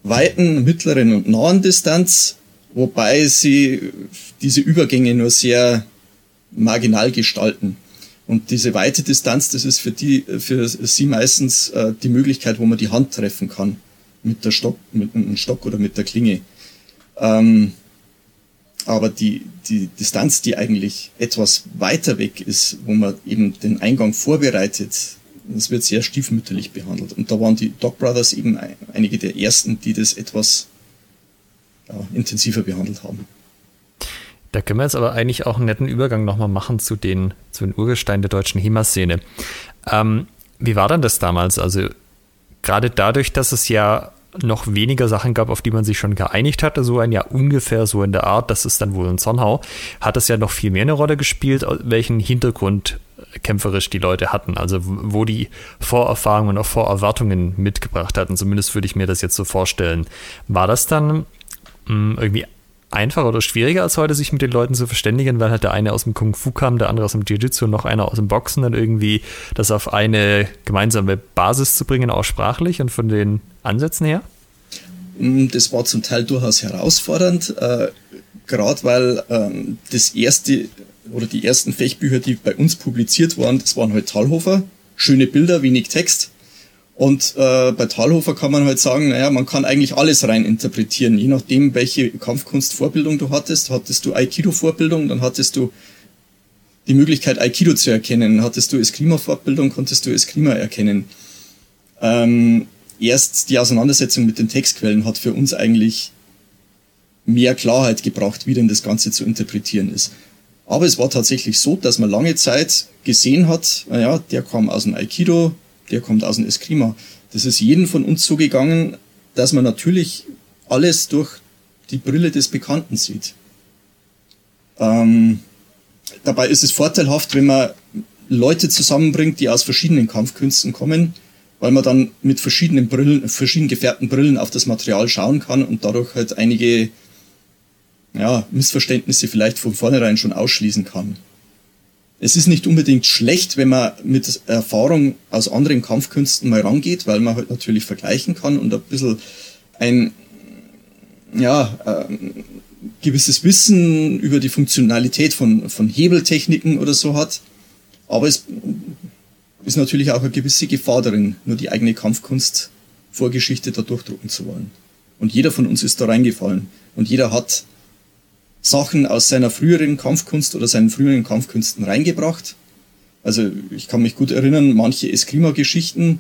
[SPEAKER 3] weiten, mittleren und nahen Distanz, wobei sie diese Übergänge nur sehr marginal gestalten. Und diese weite Distanz, das ist für die, für sie meistens äh, die Möglichkeit, wo man die Hand treffen kann. Mit der Stock, mit einem Stock oder mit der Klinge. Ähm, aber die, die Distanz, die eigentlich etwas weiter weg ist, wo man eben den Eingang vorbereitet, das wird sehr stiefmütterlich behandelt. Und da waren die Dog Brothers eben einige der ersten, die das etwas ja, intensiver behandelt haben.
[SPEAKER 2] Da können wir jetzt aber eigentlich auch einen netten Übergang nochmal machen zu den, zu den Urgesteinen der deutschen HEMA-Szene. Ähm, wie war denn das damals? Also gerade dadurch, dass es ja noch weniger Sachen gab, auf die man sich schon geeinigt hatte, so ein Jahr ungefähr so in der Art, das ist dann wohl in Sonnau, hat es ja noch viel mehr eine Rolle gespielt, welchen Hintergrund kämpferisch die Leute hatten, also wo die Vorerfahrungen und auch Vorerwartungen mitgebracht hatten. Zumindest würde ich mir das jetzt so vorstellen. War das dann mh, hm, irgendwie einfacher oder schwieriger als heute, sich mit den Leuten zu verständigen, weil halt der eine aus dem Kung Fu kam, der andere aus dem Jiu-Jitsu und noch einer aus dem Boxen, dann irgendwie das auf eine gemeinsame Basis zu bringen, auch sprachlich und von den Ansätzen her?
[SPEAKER 3] Mm, das war zum Teil durchaus herausfordernd, äh, gerade weil ähm, das erste oder die ersten Fechtbücher, die bei uns publiziert waren, das waren halt Talhofer, schöne Bilder, wenig Text. Und äh, bei Talhofer kann man halt sagen, naja, man kann eigentlich alles rein interpretieren, je nachdem, welche Kampfkunstvorbildung du hattest. Hattest du Aikido-Vorbildung, dann hattest du die Möglichkeit, Aikido zu erkennen. Hattest du Eskrima-Vorbildung, konntest du Eskrima erkennen. Ähm, erst die Auseinandersetzung mit den Textquellen hat für uns eigentlich mehr Klarheit gebracht, wie denn das Ganze zu interpretieren ist. Aber es war tatsächlich so, dass man lange Zeit gesehen hat, naja, der kam aus dem Aikido, der kommt aus dem Eskrima. Das ist jedem von uns so gegangen, dass man natürlich alles durch die Brille des Bekannten sieht. Ähm, dabei ist es vorteilhaft, wenn man Leute zusammenbringt, die aus verschiedenen Kampfkünsten kommen, weil man dann mit verschiedenen Brillen, verschieden gefärbten Brillen auf das Material schauen kann und dadurch halt einige ja, Missverständnisse vielleicht von vornherein schon ausschließen kann. Es ist nicht unbedingt schlecht, wenn man mit Erfahrung aus anderen Kampfkünsten mal rangeht, weil man halt natürlich vergleichen kann und ein bisschen ein ja, äh, gewisses Wissen über die Funktionalität von, von Hebeltechniken oder so hat. Aber es ist natürlich auch eine gewisse Gefahr darin, nur die eigene Kampfkunst-Vorgeschichte da durchdrucken zu wollen. Und jeder von uns ist da reingefallen. Und jeder hat Sachen aus seiner früheren Kampfkunst oder seinen früheren Kampfkünsten reingebracht. Also ich kann mich gut erinnern, manche Eskrima-Geschichten,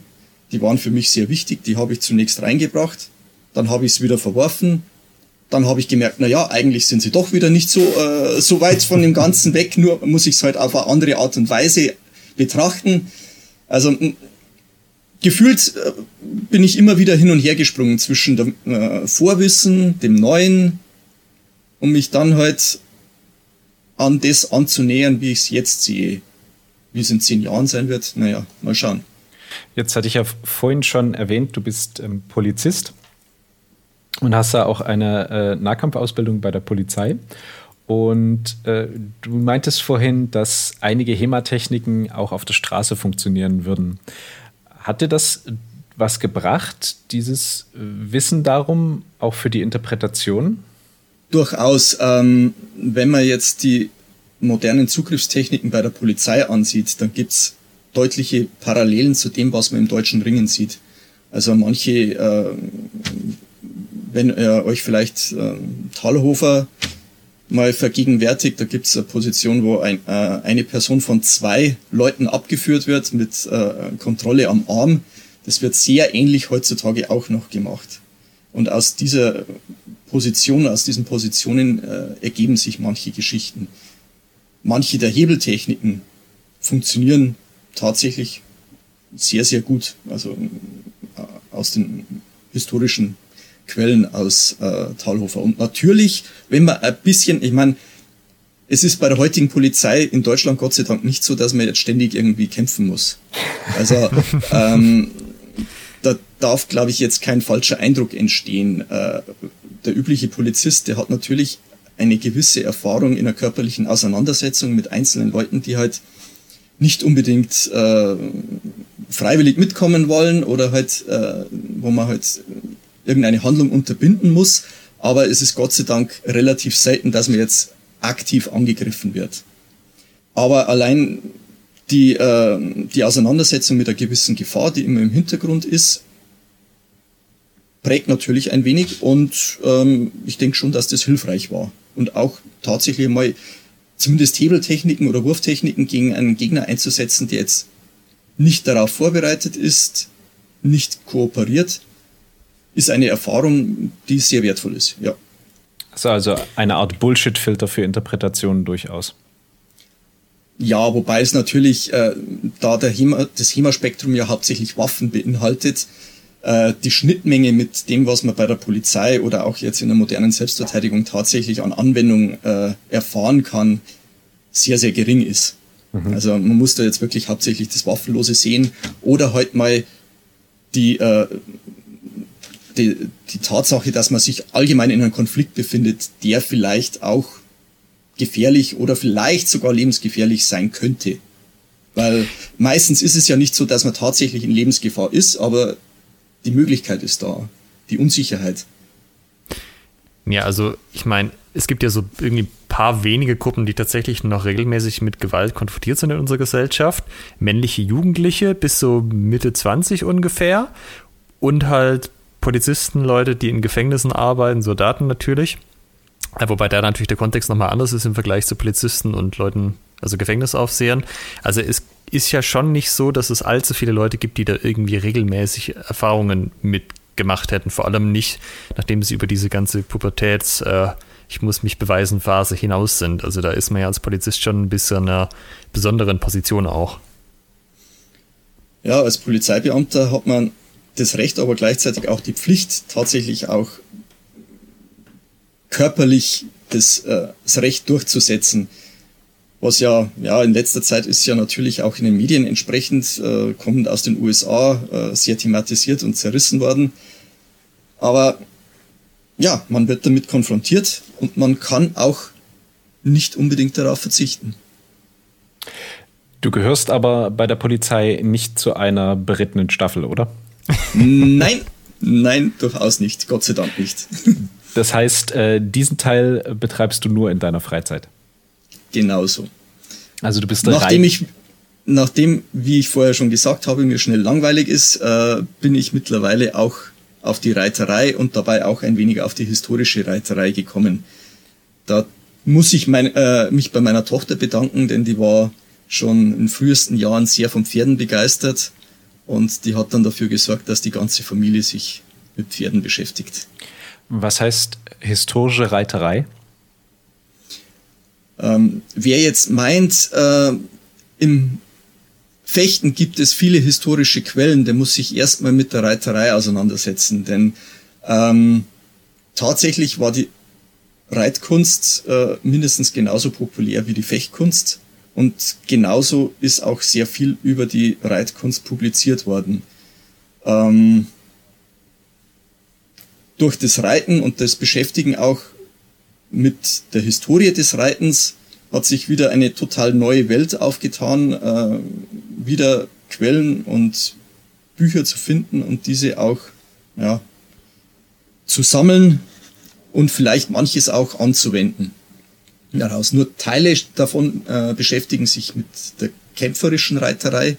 [SPEAKER 3] die waren für mich sehr wichtig, die habe ich zunächst reingebracht, dann habe ich es wieder verworfen, dann habe ich gemerkt, na ja, eigentlich sind sie doch wieder nicht so, äh, so weit von dem Ganzen weg, nur muss ich es halt auf eine andere Art und Weise betrachten. Also gefühlt äh, bin ich immer wieder hin und her gesprungen zwischen dem äh, Vorwissen, dem Neuen, um mich dann halt an das anzunähern, wie ich es jetzt sehe. Wie es in zehn Jahren sein wird, naja, mal schauen.
[SPEAKER 1] Jetzt hatte ich ja vorhin schon erwähnt, du bist ähm, Polizist und hast da auch eine äh, Nahkampfausbildung bei der Polizei. Und äh, du meintest vorhin, dass einige HEMA-Techniken auch auf der Straße funktionieren würden. Hat dir das was gebracht, dieses Wissen darum, auch für die Interpretation?
[SPEAKER 3] Durchaus. Ähm, wenn man jetzt die modernen Zugriffstechniken bei der Polizei ansieht, dann gibt es deutliche Parallelen zu dem, was man im deutschen Ringen sieht. Also manche, äh, wenn ihr euch vielleicht äh, Talhofer mal vergegenwärtigt, da gibt es eine Position, wo ein, äh, eine Person von zwei Leuten abgeführt wird mit äh, Kontrolle am Arm. Das wird sehr ähnlich heutzutage auch noch gemacht. Und aus dieser Position, aus diesen Positionen äh, ergeben sich manche Geschichten. Manche der Hebeltechniken funktionieren tatsächlich sehr, sehr gut. Also äh, aus den historischen Quellen aus äh, Talhofer. Und natürlich, wenn man ein bisschen, ich meine, es ist bei der heutigen Polizei in Deutschland Gott sei Dank nicht so, dass man jetzt ständig irgendwie kämpfen muss. Also [LAUGHS] ähm, da darf, glaube ich, jetzt kein falscher Eindruck entstehen. Äh, der übliche Polizist, der hat natürlich eine gewisse Erfahrung in der körperlichen Auseinandersetzung mit einzelnen Leuten, die halt nicht unbedingt äh, freiwillig mitkommen wollen oder halt, äh, wo man halt irgendeine Handlung unterbinden muss. Aber es ist Gott sei Dank relativ selten, dass man jetzt aktiv angegriffen wird. Aber allein die, äh, die Auseinandersetzung mit einer gewissen Gefahr, die immer im Hintergrund ist, prägt natürlich ein wenig und ähm, ich denke schon, dass das hilfreich war. Und auch tatsächlich mal zumindest Hebeltechniken oder Wurftechniken gegen einen Gegner einzusetzen, der jetzt nicht darauf vorbereitet ist, nicht kooperiert, ist eine Erfahrung, die sehr wertvoll ist, ja.
[SPEAKER 1] Also, also eine Art Bullshit-Filter für Interpretationen durchaus.
[SPEAKER 3] Ja, wobei es natürlich, äh, da der HEMA, das HEMA-Spektrum ja hauptsächlich Waffen beinhaltet, äh, die Schnittmenge mit dem, was man bei der Polizei oder auch jetzt in der modernen Selbstverteidigung tatsächlich an Anwendung äh, erfahren kann, sehr, sehr gering ist. Mhm. Also man muss da jetzt wirklich hauptsächlich das Waffenlose sehen oder halt mal die, äh, die, die Tatsache, dass man sich allgemein in einem Konflikt befindet, der vielleicht auch gefährlich oder vielleicht sogar lebensgefährlich sein könnte. Weil meistens ist es ja nicht so, dass man tatsächlich in Lebensgefahr ist, aber die Möglichkeit ist da, die Unsicherheit.
[SPEAKER 2] Ja, also ich meine, es gibt ja so irgendwie ein paar wenige Gruppen, die tatsächlich noch regelmäßig mit Gewalt konfrontiert sind in unserer Gesellschaft. Männliche Jugendliche bis so Mitte 20 ungefähr und halt Polizisten, Leute, die in Gefängnissen arbeiten, Soldaten natürlich. Wobei da natürlich der Kontext nochmal anders ist im Vergleich zu Polizisten und Leuten, also Gefängnisaufsehern. Also es ist ja schon nicht so, dass es allzu viele Leute gibt, die da irgendwie regelmäßig Erfahrungen mitgemacht hätten. Vor allem nicht, nachdem sie über diese ganze Pubertäts, äh, ich muss mich beweisen Phase hinaus sind. Also da ist man ja als Polizist schon ein bisschen in einer besonderen Position auch.
[SPEAKER 3] Ja, als Polizeibeamter hat man das Recht, aber gleichzeitig auch die Pflicht, tatsächlich auch körperlich das, äh, das Recht durchzusetzen was ja, ja in letzter Zeit ist ja natürlich auch in den Medien entsprechend äh, kommend aus den USA äh, sehr thematisiert und zerrissen worden. Aber ja, man wird damit konfrontiert und man kann auch nicht unbedingt darauf verzichten.
[SPEAKER 1] Du gehörst aber bei der Polizei nicht zu einer berittenen Staffel, oder? [LAUGHS]
[SPEAKER 3] Nein, nein, durchaus nicht. Gott sei Dank nicht.
[SPEAKER 1] Das heißt, äh, diesen Teil betreibst du nur in deiner Freizeit
[SPEAKER 3] genauso.
[SPEAKER 1] Also du bist
[SPEAKER 3] Nachdem ich, nachdem, wie ich vorher schon gesagt habe, mir schnell langweilig ist, äh, bin ich mittlerweile auch auf die Reiterei und dabei auch ein wenig auf die historische Reiterei gekommen. Da muss ich mein, äh, mich bei meiner Tochter bedanken, denn die war schon in frühesten Jahren sehr vom Pferden begeistert und die hat dann dafür gesorgt, dass die ganze Familie sich mit Pferden beschäftigt.
[SPEAKER 1] Was heißt historische Reiterei?
[SPEAKER 3] Ähm, wer jetzt meint, äh, im Fechten gibt es viele historische Quellen, der muss sich erstmal mit der Reiterei auseinandersetzen, denn ähm, tatsächlich war die Reitkunst äh, mindestens genauso populär wie die Fechtkunst und genauso ist auch sehr viel über die Reitkunst publiziert worden. Ähm, durch das Reiten und das Beschäftigen auch mit der Historie des Reitens hat sich wieder eine total neue Welt aufgetan, äh, wieder Quellen und Bücher zu finden und diese auch ja, zu sammeln und vielleicht manches auch anzuwenden. Daraus nur Teile davon äh, beschäftigen sich mit der kämpferischen Reiterei,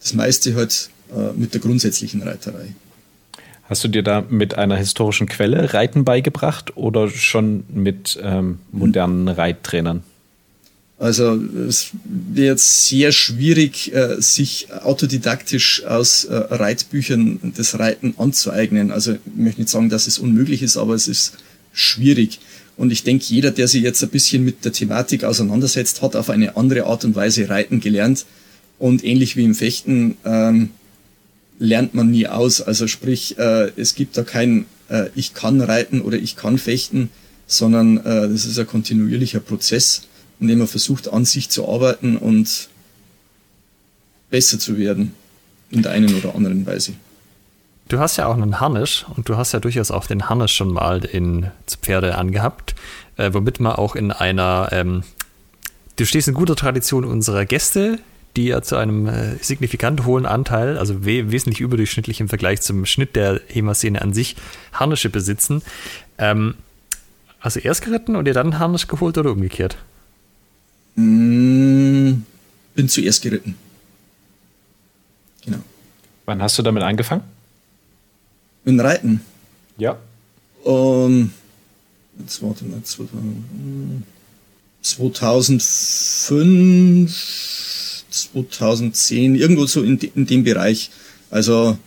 [SPEAKER 3] das meiste halt äh, mit der grundsätzlichen Reiterei.
[SPEAKER 1] Hast du dir da mit einer historischen Quelle Reiten beigebracht oder schon mit ähm, modernen Reittrainern?
[SPEAKER 3] Also es wäre jetzt sehr schwierig, äh, sich autodidaktisch aus äh, Reitbüchern das Reiten anzueignen. Also ich möchte nicht sagen, dass es unmöglich ist, aber es ist schwierig. Und ich denke, jeder, der sich jetzt ein bisschen mit der Thematik auseinandersetzt, hat auf eine andere Art und Weise Reiten gelernt. Und ähnlich wie im Fechten ähm, lernt man nie aus. Also sprich, äh, es gibt da kein äh, ich kann reiten oder ich kann fechten, sondern äh, das ist ein kontinuierlicher Prozess, in dem man versucht, an sich zu arbeiten und besser zu werden in der einen oder anderen Weise.
[SPEAKER 2] Du hast ja auch einen Harnisch und du hast ja durchaus auch den Harnisch schon mal in Pferde angehabt, äh, womit man auch in einer, ähm, du stehst in guter Tradition unserer Gäste, die ja zu einem äh, signifikant hohen Anteil, also we wesentlich überdurchschnittlich im Vergleich zum Schnitt der HEMA-Szene an sich, Harnische besitzen. Ähm, hast du erst geritten und dir dann Harnisch geholt oder umgekehrt?
[SPEAKER 3] Mm, bin zuerst geritten.
[SPEAKER 1] Genau. Wann hast du damit angefangen?
[SPEAKER 3] Mit Reiten?
[SPEAKER 1] Ja.
[SPEAKER 3] Um, jetzt warte mal, 2005 2010, irgendwo so in, in dem Bereich. Also,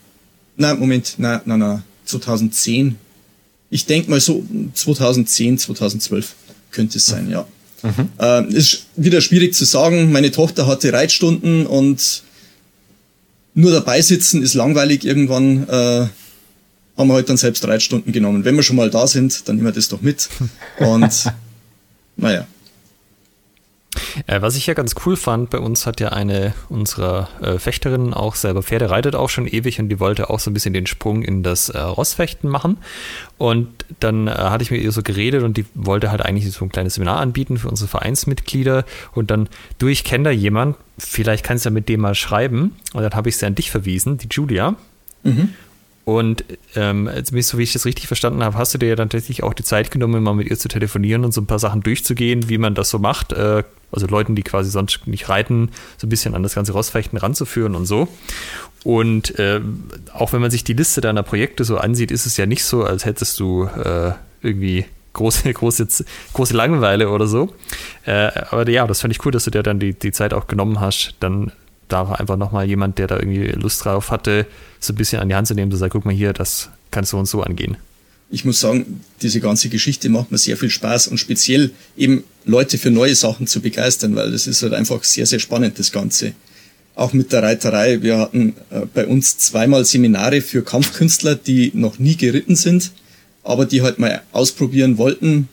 [SPEAKER 3] na Moment, na, na, na, 2010. Ich denke mal so 2010, 2012 könnte es sein, ja. Mhm. Äh, ist wieder schwierig zu sagen. Meine Tochter hatte Reitstunden und nur dabei sitzen ist langweilig. Irgendwann äh, haben wir halt dann selbst Reitstunden genommen. Wenn wir schon mal da sind, dann nehmen wir das doch mit. Und [LAUGHS] naja.
[SPEAKER 2] Äh, was ich ja ganz cool fand, bei uns hat ja eine unserer äh, Fechterinnen auch selber Pferde reitet auch schon ewig und die wollte auch so ein bisschen den Sprung in das äh, Rossfechten machen. Und dann äh, hatte ich mit ihr so geredet und die wollte halt eigentlich so ein kleines Seminar anbieten für unsere Vereinsmitglieder. Und dann, du, ich kenne da jemand, vielleicht kannst du ja mit dem mal schreiben. Und dann habe ich sie an dich verwiesen, die Julia. Mhm. Und ähm, so wie ich das richtig verstanden habe, hast du dir ja dann tatsächlich auch die Zeit genommen, mal mit ihr zu telefonieren und so ein paar Sachen durchzugehen, wie man das so macht. Äh, also Leuten, die quasi sonst nicht reiten, so ein bisschen an das ganze Rossfechten ranzuführen und so. Und äh, auch wenn man sich die Liste deiner Projekte so ansieht, ist es ja nicht so, als hättest du äh, irgendwie große, [LAUGHS] große, große Langeweile oder so. Äh, aber ja, das fand ich cool, dass du dir dann die, die Zeit auch genommen hast, dann da war einfach nochmal jemand, der da irgendwie Lust drauf hatte, so ein bisschen an die Hand zu nehmen, zu sagen, guck mal hier, das kannst du uns so angehen
[SPEAKER 3] ich muss sagen, diese ganze Geschichte macht mir sehr viel Spaß und speziell eben Leute für neue Sachen zu begeistern, weil das ist halt einfach sehr, sehr spannend, das Ganze. Auch mit der Reiterei. Wir hatten äh, bei uns zweimal Seminare für Kampfkünstler, die noch nie geritten sind, aber die halt mal ausprobieren wollten,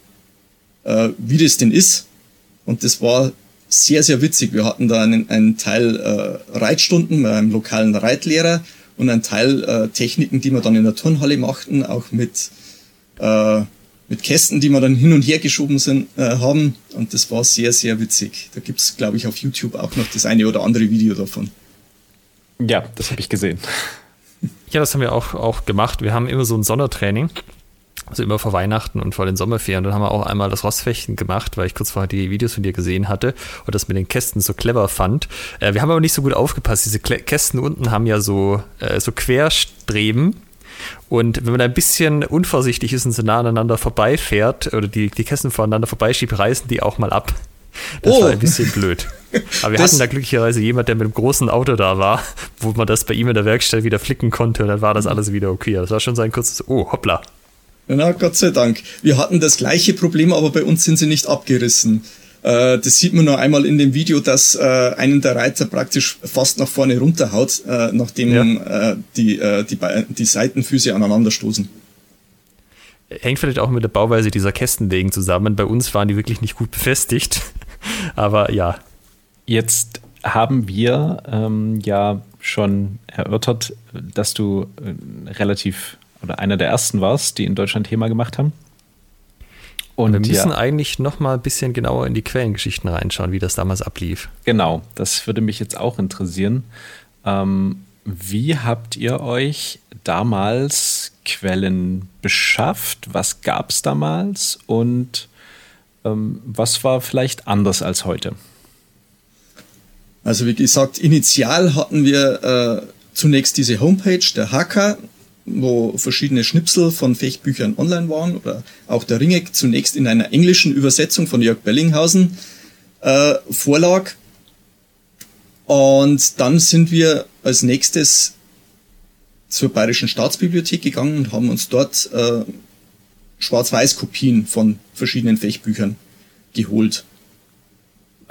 [SPEAKER 3] äh, wie das denn ist. Und das war sehr, sehr witzig. Wir hatten da einen, einen Teil äh, Reitstunden bei einem lokalen Reitlehrer und einen Teil äh, Techniken, die wir dann in der Turnhalle machten, auch mit äh, mit Kästen, die wir dann hin und her geschoben sind, äh, haben. Und das war sehr, sehr witzig. Da gibt's, glaube ich, auf YouTube auch noch das eine oder andere Video davon.
[SPEAKER 1] Ja, das habe ich gesehen.
[SPEAKER 2] Ja, das haben wir auch, auch gemacht. Wir haben immer so ein Sondertraining. Also immer vor Weihnachten und vor den Sommerferien. Dann haben wir auch einmal das Rossfechten gemacht, weil ich kurz vorher die Videos von dir gesehen hatte und das mit den Kästen so clever fand. Äh, wir haben aber nicht so gut aufgepasst. Diese Kästen unten haben ja so, äh, so Querstreben Und wenn man ein bisschen unvorsichtig ist und so nah aneinander vorbeifährt oder die, die Kästen voneinander vorbeischiebt, reißen die auch mal ab. Das oh. war ein bisschen blöd. Aber wir das hatten da glücklicherweise jemand, der mit einem großen Auto da war, wo man das bei ihm in der Werkstatt wieder flicken konnte und dann war das alles wieder okay. Das war schon so ein kurzes, oh, hoppla.
[SPEAKER 3] Na, Gott sei Dank. Wir hatten das gleiche Problem, aber bei uns sind sie nicht abgerissen. Äh, das sieht man nur einmal in dem Video, dass äh, einen der Reiter praktisch fast nach vorne runterhaut, äh, nachdem ja. äh, die, äh, die, die Seitenfüße aneinander stoßen.
[SPEAKER 2] Hängt vielleicht auch mit der Bauweise dieser Kästenwegen zusammen. Bei uns waren die wirklich nicht gut befestigt. [LAUGHS] Aber ja.
[SPEAKER 1] Jetzt haben wir ähm, ja schon erörtert, dass du äh, relativ oder einer der ersten warst, die in Deutschland Thema gemacht haben.
[SPEAKER 2] Und wir müssen ja, eigentlich noch mal ein bisschen genauer in die Quellengeschichten reinschauen, wie das damals ablief.
[SPEAKER 1] Genau, das würde mich jetzt auch interessieren. Ähm, wie habt ihr euch damals Quellen beschafft? Was gab es damals? Und ähm, was war vielleicht anders als heute?
[SPEAKER 3] Also wie gesagt, initial hatten wir äh, zunächst diese Homepage der Hacker, wo verschiedene Schnipsel von Fechtbüchern online waren oder auch der Ringeck zunächst in einer englischen Übersetzung von Jörg Bellinghausen äh, vorlag. Und dann sind wir als nächstes zur Bayerischen Staatsbibliothek gegangen und haben uns dort äh, Schwarz-Weiß-Kopien von verschiedenen Fechtbüchern geholt.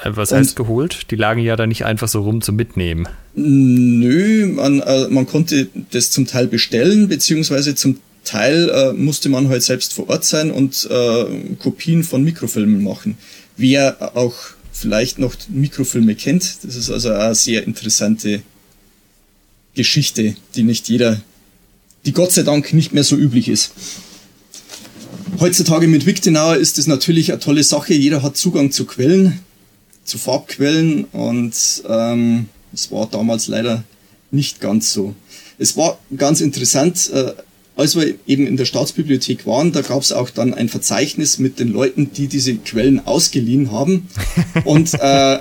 [SPEAKER 2] Was heißt und, geholt? Die lagen ja da nicht einfach so rum zum Mitnehmen.
[SPEAKER 3] Nö, man, äh, man konnte das zum Teil bestellen, beziehungsweise zum Teil äh, musste man halt selbst vor Ort sein und äh, Kopien von Mikrofilmen machen. Wer auch vielleicht noch Mikrofilme kennt, das ist also eine sehr interessante Geschichte, die nicht jeder, die Gott sei Dank nicht mehr so üblich ist. Heutzutage mit Wiktenauer ist es natürlich eine tolle Sache. Jeder hat Zugang zu Quellen zu Farbquellen und ähm, es war damals leider nicht ganz so. Es war ganz interessant, äh, als wir eben in der Staatsbibliothek waren, da gab es auch dann ein Verzeichnis mit den Leuten, die diese Quellen ausgeliehen haben. [LAUGHS] Und äh,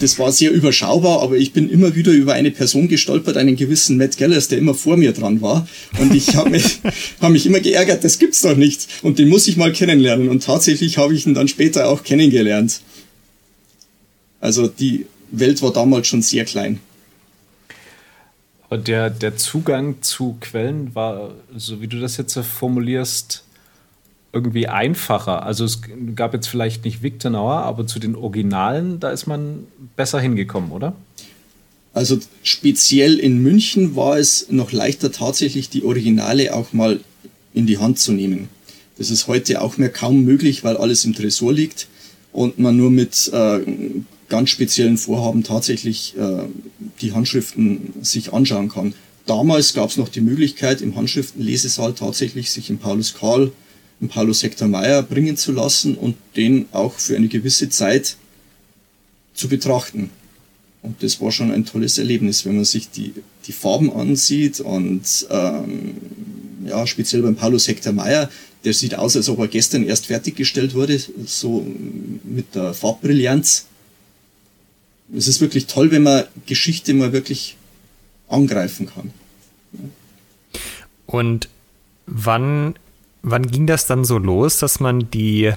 [SPEAKER 3] das war sehr überschaubar, aber ich bin immer wieder über eine Person gestolpert, einen gewissen Matt Gellers, der immer vor mir dran war. Und ich habe mich, [LAUGHS] hab mich immer geärgert, das gibt's doch nicht. Und den muss ich mal kennenlernen. Und tatsächlich habe ich ihn dann später auch kennengelernt. Also die Welt war damals schon sehr klein.
[SPEAKER 1] Und der, der Zugang zu Quellen war, so wie du das jetzt formulierst, irgendwie einfacher. Also es gab jetzt vielleicht nicht Wiktenauer, aber zu den Originalen, da ist man besser hingekommen, oder?
[SPEAKER 3] Also speziell in München war es noch leichter, tatsächlich die Originale auch mal in die Hand zu nehmen. Das ist heute auch mehr kaum möglich, weil alles im Tresor liegt und man nur mit äh, ganz speziellen Vorhaben tatsächlich äh, die Handschriften sich anschauen kann. Damals gab es noch die Möglichkeit, im Handschriftenlesesaal tatsächlich sich im Paulus Karl, im Paulus Hector Meyer bringen zu lassen und den auch für eine gewisse Zeit zu betrachten. Und das war schon ein tolles Erlebnis, wenn man sich die, die Farben ansieht und ähm, ja, speziell beim Paulus Hector Meyer, der sieht aus, als ob er gestern erst fertiggestellt wurde, so mit der Farbbrillanz es ist wirklich toll, wenn man Geschichte mal wirklich angreifen kann.
[SPEAKER 2] Und wann, wann ging das dann so los, dass man die äh,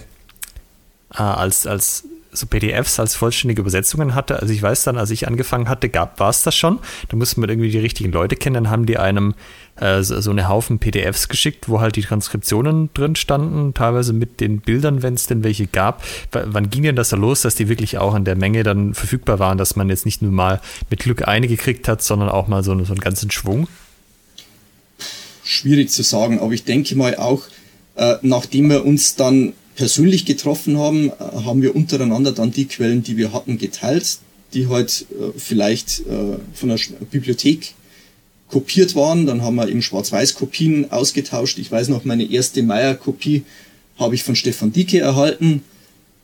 [SPEAKER 2] als, als so PDFs als vollständige Übersetzungen hatte. Also ich weiß dann, als ich angefangen hatte, gab war es das schon. Da musste man irgendwie die richtigen Leute kennen. Dann haben die einem äh, so, so eine Haufen PDFs geschickt, wo halt die Transkriptionen drin standen, teilweise mit den Bildern, wenn es denn welche gab. W wann ging denn das da los, dass die wirklich auch in der Menge dann verfügbar waren, dass man jetzt nicht nur mal mit Glück eine gekriegt hat, sondern auch mal so, so einen ganzen Schwung?
[SPEAKER 3] Schwierig zu sagen, aber ich denke mal auch, äh, nachdem wir uns dann persönlich getroffen haben, äh, haben wir untereinander dann die Quellen, die wir hatten, geteilt, die halt äh, vielleicht äh, von der Bibliothek kopiert waren. Dann haben wir eben Schwarz-Weiß-Kopien ausgetauscht. Ich weiß noch, meine erste Meyer-Kopie habe ich von Stefan Dieke erhalten.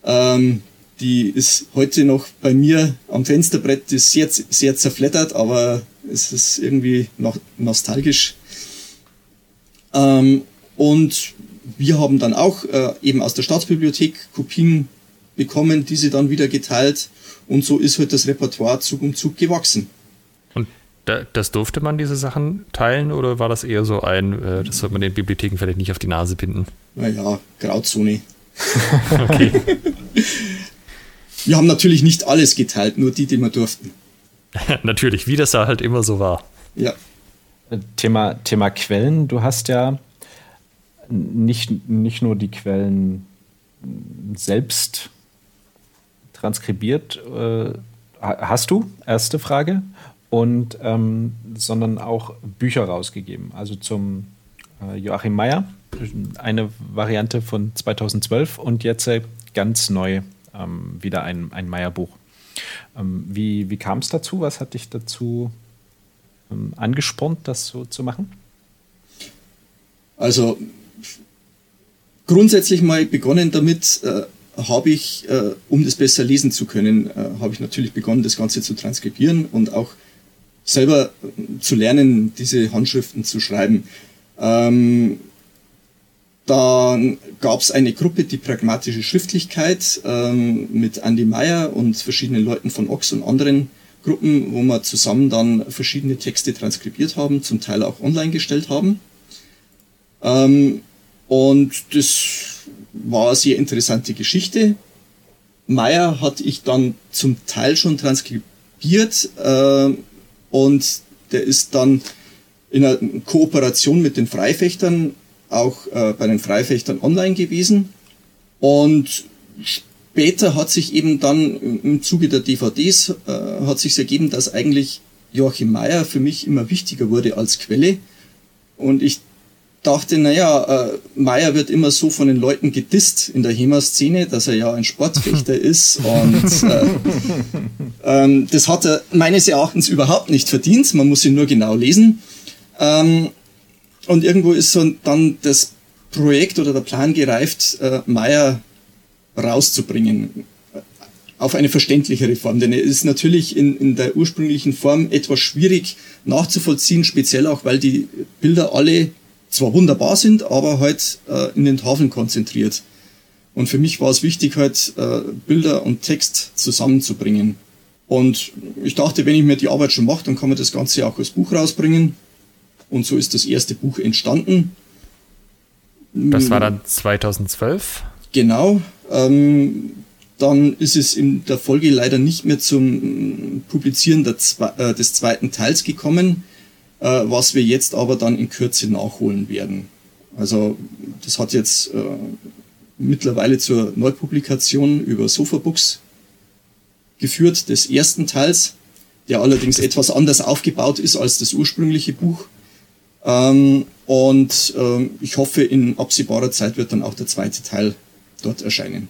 [SPEAKER 3] Ähm, die ist heute noch bei mir am Fensterbrett, die ist sehr, sehr zerflettert, aber es ist irgendwie noch nostalgisch. Ähm, und wir haben dann auch äh, eben aus der Staatsbibliothek Kopien bekommen, diese dann wieder geteilt und so ist halt das Repertoire Zug um Zug gewachsen.
[SPEAKER 2] Und das durfte man diese Sachen teilen oder war das eher so ein, äh, das sollte man den Bibliotheken vielleicht nicht auf die Nase binden?
[SPEAKER 3] Naja, Grauzone. [LAUGHS] okay. Wir haben natürlich nicht alles geteilt, nur die, die wir durften. [LAUGHS]
[SPEAKER 2] natürlich, wie das da halt immer so war.
[SPEAKER 3] Ja.
[SPEAKER 1] Thema, Thema Quellen. Du hast ja nicht, nicht nur die Quellen selbst transkribiert. Äh, hast du? Erste Frage. Und ähm, sondern auch Bücher rausgegeben. Also zum äh, Joachim Meyer, eine Variante von 2012 und jetzt äh, ganz neu ähm, wieder ein, ein Meyer-Buch. Ähm, wie wie kam es dazu? Was hat dich dazu ähm, angespornt, das so zu machen?
[SPEAKER 3] Also grundsätzlich mal begonnen damit, äh, habe ich, äh, um das besser lesen zu können, äh, habe ich natürlich begonnen, das Ganze zu transkribieren und auch selber äh, zu lernen, diese Handschriften zu schreiben. Ähm, dann gab es eine Gruppe, die pragmatische Schriftlichkeit, ähm, mit Andy Meyer und verschiedenen Leuten von Ox und anderen Gruppen, wo wir zusammen dann verschiedene Texte transkribiert haben, zum Teil auch online gestellt haben. Ähm, und das war eine sehr interessante Geschichte. Meyer hatte ich dann zum Teil schon transkribiert äh, und der ist dann in einer Kooperation mit den Freifechtern auch äh, bei den Freifechtern online gewesen. Und später hat sich eben dann im Zuge der DVDs äh, hat sich ergeben, dass eigentlich Joachim Meyer für mich immer wichtiger wurde als Quelle. Und ich dachte, naja, äh, Meyer wird immer so von den Leuten gedisst in der HEMA-Szene, dass er ja ein Sportfechter [LAUGHS] ist. Und äh, ähm, das hat er meines Erachtens überhaupt nicht verdient. Man muss ihn nur genau lesen. Ähm, und irgendwo ist so dann das Projekt oder der Plan gereift, äh, Meyer rauszubringen auf eine verständlichere Form. Denn er ist natürlich in, in der ursprünglichen Form etwas schwierig nachzuvollziehen, speziell auch, weil die Bilder alle zwar wunderbar sind, aber halt äh, in den Tafeln konzentriert. Und für mich war es wichtig, halt äh, Bilder und Text zusammenzubringen. Und ich dachte, wenn ich mir die Arbeit schon mache, dann kann man das Ganze auch als Buch rausbringen. Und so ist das erste Buch entstanden.
[SPEAKER 2] Das war dann 2012?
[SPEAKER 3] Genau. Ähm, dann ist es in der Folge leider nicht mehr zum Publizieren der, äh, des zweiten Teils gekommen. Äh, was wir jetzt aber dann in Kürze nachholen werden. Also das hat jetzt äh, mittlerweile zur Neupublikation über Sofabooks geführt, des ersten Teils, der allerdings etwas anders aufgebaut ist als das ursprüngliche Buch. Ähm, und ähm, ich hoffe, in absehbarer Zeit wird dann auch der zweite Teil dort erscheinen.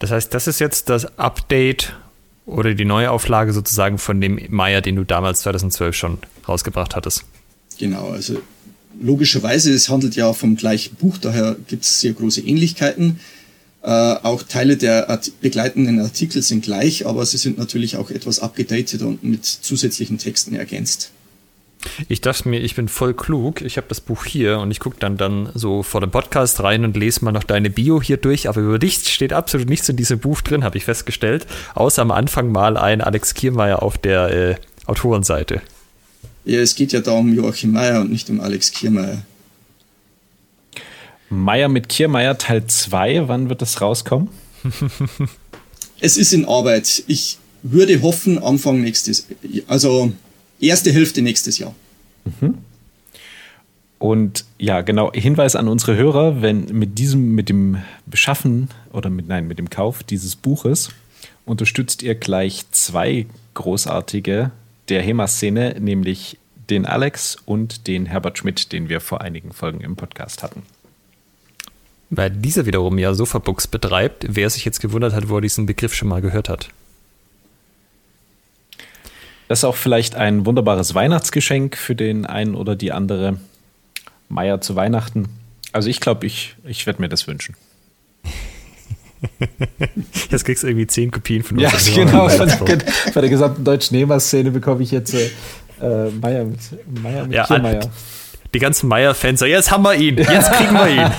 [SPEAKER 2] Das heißt, das ist jetzt das Update oder die Neuauflage sozusagen von dem Maya, den du damals 2012 schon rausgebracht hattest.
[SPEAKER 3] Genau, also logischerweise, es handelt ja vom gleichen Buch, daher gibt es sehr große Ähnlichkeiten. Äh, auch Teile der Art begleitenden Artikel sind gleich, aber sie sind natürlich auch etwas abgedatet und mit zusätzlichen Texten ergänzt.
[SPEAKER 2] Ich dachte mir, ich bin voll klug. Ich habe das Buch hier und ich gucke dann, dann so vor dem Podcast rein und lese mal noch deine Bio hier durch. Aber über dich steht absolut nichts in diesem Buch drin, habe ich festgestellt. Außer am Anfang mal ein Alex Kiermeier auf der äh, Autorenseite.
[SPEAKER 3] Ja, es geht ja da um Joachim Meyer und nicht um Alex Kiermeier.
[SPEAKER 1] Meier mit Kiermeier Teil 2, wann wird das rauskommen? [LAUGHS]
[SPEAKER 3] es ist in Arbeit. Ich würde hoffen, Anfang nächstes, also erste Hälfte nächstes Jahr. Mhm.
[SPEAKER 1] Und ja, genau, Hinweis an unsere Hörer, wenn mit diesem, mit dem Beschaffen oder mit, nein, mit dem Kauf dieses Buches unterstützt ihr gleich zwei großartige der HEMA-Szene, nämlich den Alex und den Herbert Schmidt, den wir vor einigen Folgen im Podcast hatten.
[SPEAKER 2] Weil dieser wiederum ja Sofabooks betreibt, wer sich jetzt gewundert hat, wo er diesen Begriff schon mal gehört hat.
[SPEAKER 1] Das ist auch vielleicht ein wunderbares Weihnachtsgeschenk für den einen oder die andere Meier zu Weihnachten. Also ich glaube, ich, ich werde mir das wünschen. [LAUGHS]
[SPEAKER 2] Jetzt kriegst du irgendwie zehn Kopien von
[SPEAKER 1] uns. [LAUGHS] Ja, genau. Von der, von der, gesamten deutschen Nehmer-Szene bekomme ich jetzt äh, äh Meier mit, Meier mit
[SPEAKER 2] ja, Kiermeier. Die ganzen Meier-Fans, jetzt haben wir ihn, jetzt kriegen wir ihn.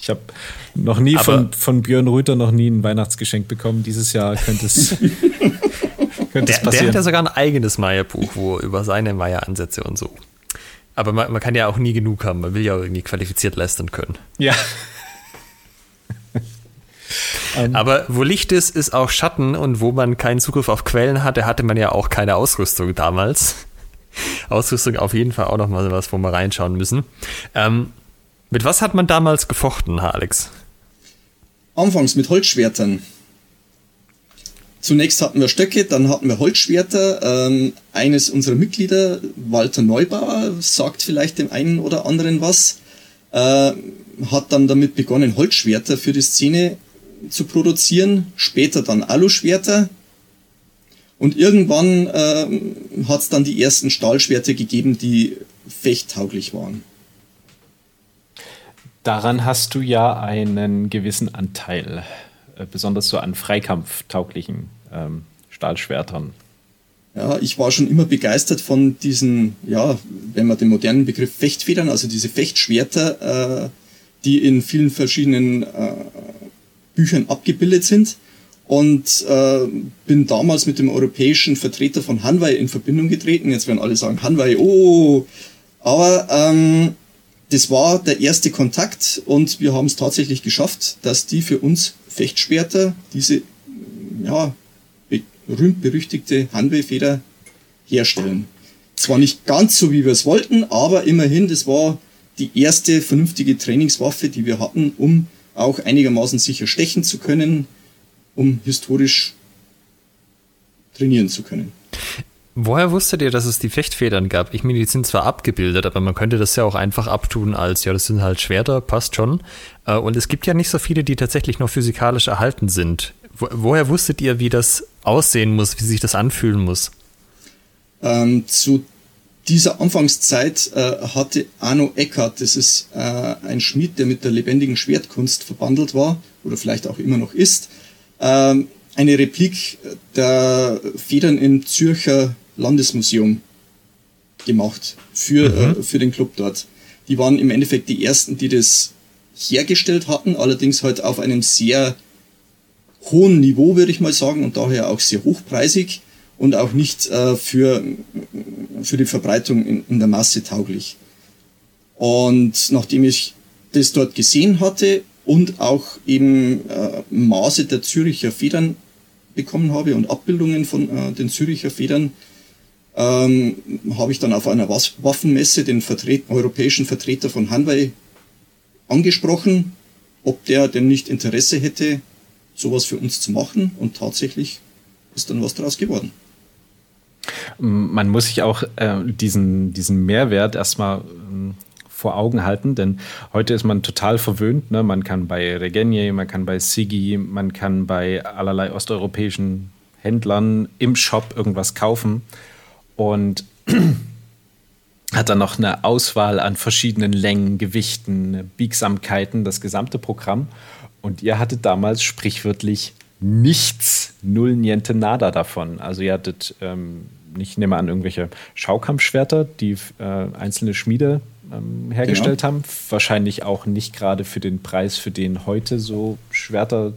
[SPEAKER 1] ich habe noch nie von, von Björn Rüther noch nie ein Weihnachtsgeschenk bekommen. Dieses Jahr könnte es, [LAUGHS]
[SPEAKER 2] könnte es passieren. Der hat ja sogar ein eigenes Maya-Buch, wo über seine Maya-Ansätze und so. Aber man, man, kann ja auch nie genug haben. Man will ja auch irgendwie qualifiziert leisten können.
[SPEAKER 1] Ja. [LAUGHS]
[SPEAKER 2] Ähm. Aber wo Licht ist, ist auch Schatten und wo man keinen Zugriff auf Quellen hatte, hatte man ja auch keine Ausrüstung damals. [LAUGHS] Ausrüstung auf jeden Fall auch nochmal was, wo wir reinschauen müssen. Ähm, mit was hat man damals gefochten, Alex?
[SPEAKER 3] Anfangs mit Holzschwertern. Zunächst hatten wir Stöcke, dann hatten wir Holzschwerter. Ähm, eines unserer Mitglieder, Walter Neubauer, sagt vielleicht dem einen oder anderen was, äh, hat dann damit begonnen, Holzschwerter für die Szene zu produzieren, später dann Aluschwerter. Und irgendwann äh, hat es dann die ersten Stahlschwerter gegeben, die fechttauglich waren.
[SPEAKER 1] Daran hast du ja einen gewissen Anteil, besonders so an freikampftauglichen ähm, Stahlschwertern.
[SPEAKER 3] Ja, ich war schon immer begeistert von diesen, ja, wenn man den modernen Begriff Fechtfedern, also diese Fechtschwerter, äh, die in vielen verschiedenen äh, Büchern abgebildet sind und äh, bin damals mit dem europäischen Vertreter von Hanwei in Verbindung getreten. Jetzt werden alle sagen, Hanwei, oh, aber ähm, das war der erste Kontakt und wir haben es tatsächlich geschafft, dass die für uns Fechtschwerter, diese ja, berühmt-berüchtigte Hanwei-Feder herstellen. Zwar nicht ganz so, wie wir es wollten, aber immerhin, das war die erste vernünftige Trainingswaffe, die wir hatten, um auch einigermaßen sicher stechen zu können, um historisch trainieren zu können.
[SPEAKER 2] Woher wusstet ihr, dass es die Fechtfedern gab? Ich meine, die sind zwar abgebildet, aber man könnte das ja auch einfach abtun als, ja, das sind halt Schwerter, passt schon. Äh, und es gibt ja nicht so viele, die tatsächlich noch physikalisch erhalten sind. woher wusstet ihr, wie das aussehen muss, wie sich das anfühlen muss?
[SPEAKER 3] Ähm, zu dieser Anfangszeit äh, hatte Arno Eckert, das ist äh, ein Schmied, der mit der lebendigen Schwertkunst verbandelt war oder vielleicht auch immer noch ist, äh, eine Replik der Federn im Zürcher Landesmuseum gemacht für, mhm. äh, für den Club dort. Die waren im Endeffekt die ersten, die das hergestellt hatten, allerdings halt auf einem sehr hohen Niveau, würde ich mal sagen, und daher auch sehr hochpreisig und auch nicht äh, für, für die Verbreitung in, in der Masse tauglich. Und nachdem ich das dort gesehen hatte und auch eben äh, Maße der Züricher Federn bekommen habe und Abbildungen von äh, den Züricher Federn, ähm, habe ich dann auf einer Waffenmesse den Vertret europäischen Vertreter von Hanwei angesprochen, ob der denn nicht Interesse hätte, sowas für uns zu machen. Und tatsächlich ist dann was daraus geworden.
[SPEAKER 1] Man muss sich auch äh, diesen, diesen Mehrwert erstmal ähm, vor Augen halten, denn heute ist man total verwöhnt. Ne? Man kann bei Regenier, man kann bei Sigi, man kann bei allerlei osteuropäischen Händlern im Shop irgendwas kaufen und [CLEARS THROAT] hat dann noch eine Auswahl an verschiedenen Längen, Gewichten, Biegsamkeiten, das gesamte Programm. Und ihr hattet damals sprichwörtlich nichts, null niente nada davon. Also ihr hattet ähm, ich nehme an, irgendwelche Schaukampfschwerter, die äh, einzelne Schmiede ähm, hergestellt genau. haben. Wahrscheinlich auch nicht gerade für den Preis, für den heute so Schwerter,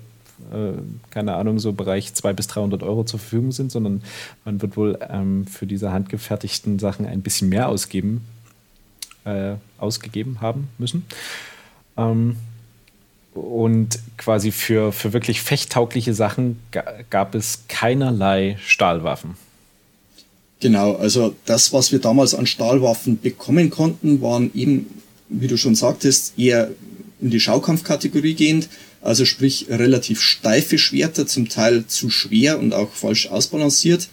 [SPEAKER 1] keine Ahnung, so Bereich 200 bis 300 Euro zur Verfügung sind, sondern man wird wohl ähm, für diese handgefertigten Sachen ein bisschen mehr ausgeben, äh, ausgegeben haben müssen. Ähm, und quasi für, für wirklich fechttaugliche Sachen gab es keinerlei Stahlwaffen.
[SPEAKER 3] Genau, also das, was wir damals an Stahlwaffen bekommen konnten, waren eben, wie du schon sagtest, eher in die Schaukampfkategorie gehend. Also sprich relativ steife Schwerter, zum Teil zu schwer und auch falsch ausbalanciert.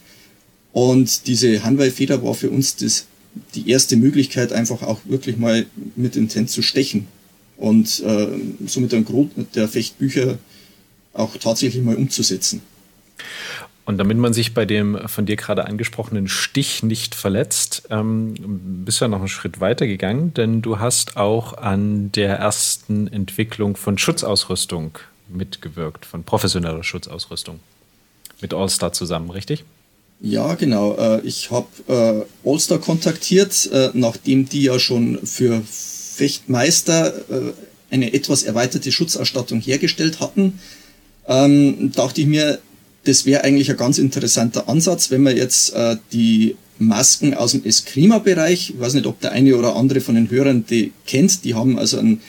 [SPEAKER 3] Und diese Hanwei-Feder war für uns das, die erste Möglichkeit, einfach auch wirklich mal mit Intent zu stechen. Und äh, somit ein Grund der Fechtbücher auch tatsächlich mal umzusetzen.
[SPEAKER 1] Und damit man sich bei dem von dir gerade angesprochenen Stich nicht verletzt, ähm, bist du ja noch einen Schritt weiter gegangen, denn du hast auch an der ersten Entwicklung von Schutzausrüstung mitgewirkt, von professioneller Schutzausrüstung. Mit Allstar zusammen, richtig?
[SPEAKER 3] Ja, genau. Äh, ich habe äh, Allstar kontaktiert, äh, nachdem die ja schon für Fechtmeister eine etwas erweiterte Schutzausstattung hergestellt hatten, ähm, dachte ich mir, das wäre eigentlich ein ganz interessanter Ansatz, wenn man jetzt äh, die Masken aus dem Eskrima-Bereich, ich weiß nicht, ob der eine oder andere von den Hörern die kennt, die haben also einen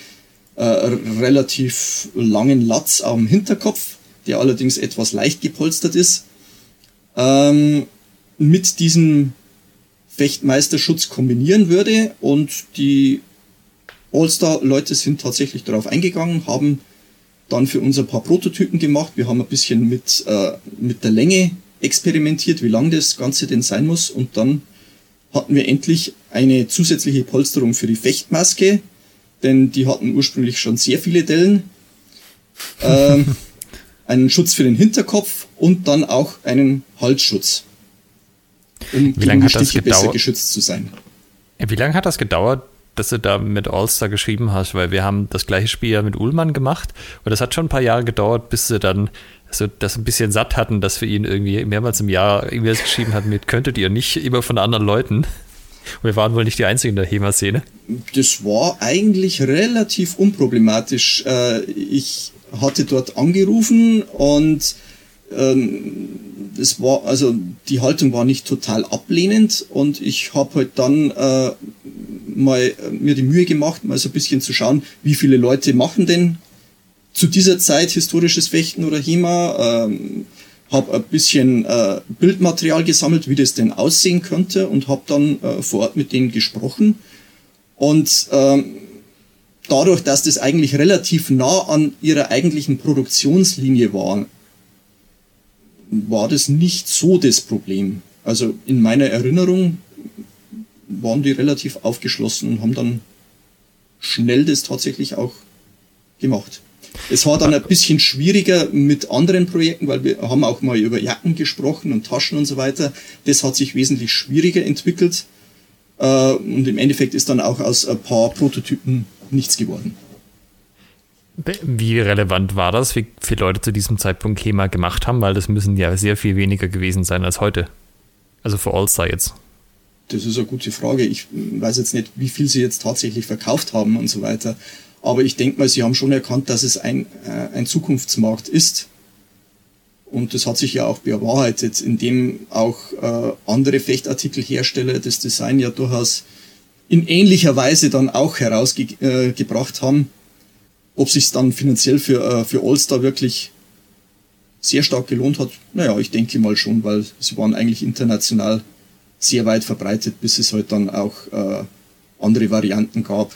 [SPEAKER 3] äh, relativ langen Latz am Hinterkopf, der allerdings etwas leicht gepolstert ist, ähm, mit diesem Fechtmeisterschutz kombinieren würde und die All-Star-Leute sind tatsächlich darauf eingegangen, haben dann für uns ein paar Prototypen gemacht. Wir haben ein bisschen mit, äh, mit der Länge experimentiert, wie lang das Ganze denn sein muss. Und dann hatten wir endlich eine zusätzliche Polsterung für die Fechtmaske, denn die hatten ursprünglich schon sehr viele Dellen. [LAUGHS] Ähm, einen Schutz für den Hinterkopf und dann auch einen Halsschutz.
[SPEAKER 2] Um wie lange hat das gedauert? besser
[SPEAKER 3] geschützt zu sein.
[SPEAKER 2] Wie lange hat das gedauert, dass du da mit All-Star geschrieben hast? Weil wir haben das gleiche Spiel ja mit Ullmann gemacht und das hat schon ein paar Jahre gedauert, bis sie dann also das ein bisschen satt hatten, dass wir ihnen irgendwie mehrmals im Jahr E-Mails geschrieben hatten mit, könntet ihr nicht immer von anderen Leuten. Und wir waren wohl nicht die Einzigen in der HEMA-Szene.
[SPEAKER 3] Das war eigentlich relativ unproblematisch. Äh, ich hatte dort angerufen und ähm, das war, also die Haltung war nicht total ablehnend und ich habe halt dann äh, mal mir die Mühe gemacht, mal so ein bisschen zu schauen, wie viele Leute machen denn zu dieser Zeit historisches Fechten oder HEMA, ähm, habe ein bisschen äh, Bildmaterial gesammelt, wie das denn aussehen könnte und habe dann äh, vor Ort mit denen gesprochen. Und ähm, dadurch, dass das eigentlich relativ nah an ihrer eigentlichen Produktionslinie war, war das nicht so das Problem. Also in meiner Erinnerung waren die relativ aufgeschlossen und haben dann schnell das tatsächlich auch gemacht. Es war dann ein bisschen schwieriger mit anderen Projekten, weil wir haben auch mal über Jacken gesprochen und Taschen und so weiter. Das hat sich wesentlich schwieriger entwickelt. Äh, und im Endeffekt ist dann auch aus ein paar Prototypen nichts geworden.
[SPEAKER 2] Wie relevant war das, wie viele Leute zu diesem Zeitpunkt HEMA gemacht haben? Weil das müssen ja sehr viel weniger gewesen sein als heute. Also für All-Star jetzt.
[SPEAKER 3] Das ist eine gute Frage. Ich weiß jetzt nicht, wie viel sie jetzt tatsächlich verkauft haben und so weiter. Aber ich denke mal, sie haben schon erkannt, dass es ein, äh, ein Zukunftsmarkt ist. Und das hat sich ja auch bewahrheitet, indem auch äh, andere Fechtartikelhersteller das Design ja durchaus in ähnlicher Weise dann auch herausgebracht äh, haben. Ob sich dann finanziell für, äh, für All-Star wirklich sehr stark gelohnt hat, naja, ich denke mal schon, weil sie waren eigentlich international sehr weit verbreitet, bis es halt dann auch äh, andere Varianten gab.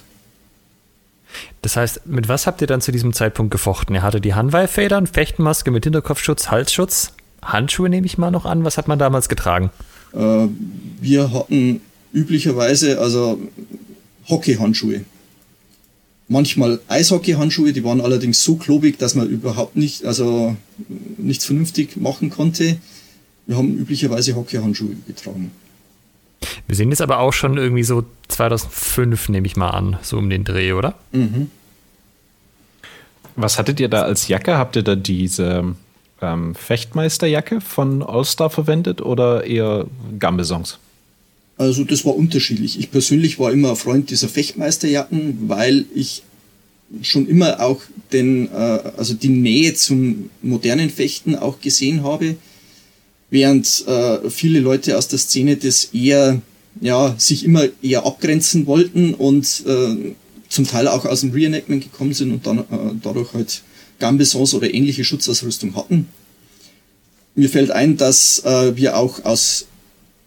[SPEAKER 2] Das heißt, mit was habt ihr dann zu diesem Zeitpunkt gefochten? Ihr hattet die Hanwei-Federn, Fechtenmaske mit Hinterkopfschutz, Halsschutz, Handschuhe nehme ich mal noch an. Was hat man damals getragen?
[SPEAKER 3] Äh, wir hatten üblicherweise also Hockeyhandschuhe. Manchmal Eishockeyhandschuhe, die waren allerdings so klobig, dass man überhaupt nicht, also nichts vernünftig machen konnte. Wir haben üblicherweise Hockeyhandschuhe getragen.
[SPEAKER 2] Wir sehen jetzt aber auch schon irgendwie so 2005, nehme ich mal an, so um den Dreh, oder? Mhm.
[SPEAKER 1] Was hattet ihr da als Jacke? Habt ihr da diese ähm, Fechtmeisterjacke von All-Star verwendet oder eher Gambesongs?
[SPEAKER 3] Also das war unterschiedlich. Ich persönlich war immer Freund dieser Fechtmeisterjacken, weil ich schon immer auch den, äh, also die Nähe zum modernen Fechten auch gesehen habe während äh, viele Leute aus der Szene das eher, ja, sich immer eher abgrenzen wollten und äh, zum Teil auch aus dem Reenactment gekommen sind und dann äh, dadurch halt Gambesons oder ähnliche Schutzausrüstung hatten. Mir fällt ein, dass äh, wir auch aus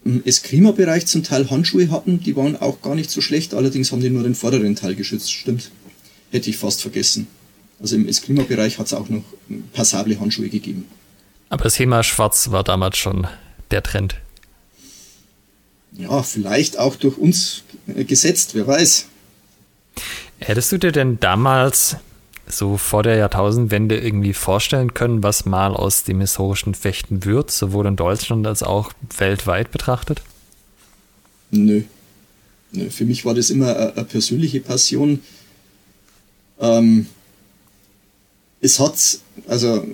[SPEAKER 3] dem Eskrima-Bereich zum Teil Handschuhe hatten, die waren auch gar nicht so schlecht, allerdings haben die nur den vorderen Teil geschützt, stimmt. Hätte ich fast vergessen. Also im Eskrima-Bereich hat es auch noch passable Handschuhe gegeben.
[SPEAKER 2] Aber das Thema Schwarz war damals schon der Trend.
[SPEAKER 3] Ja, vielleicht auch durch uns gesetzt, wer weiß.
[SPEAKER 2] Hättest du dir denn damals so vor der Jahrtausendwende irgendwie vorstellen können, was mal aus dem historischen Fechten wird, sowohl in Deutschland als auch weltweit betrachtet?
[SPEAKER 3] Nö. Nö. Für mich war das immer eine, persönliche Passion. Ähm, es hat, also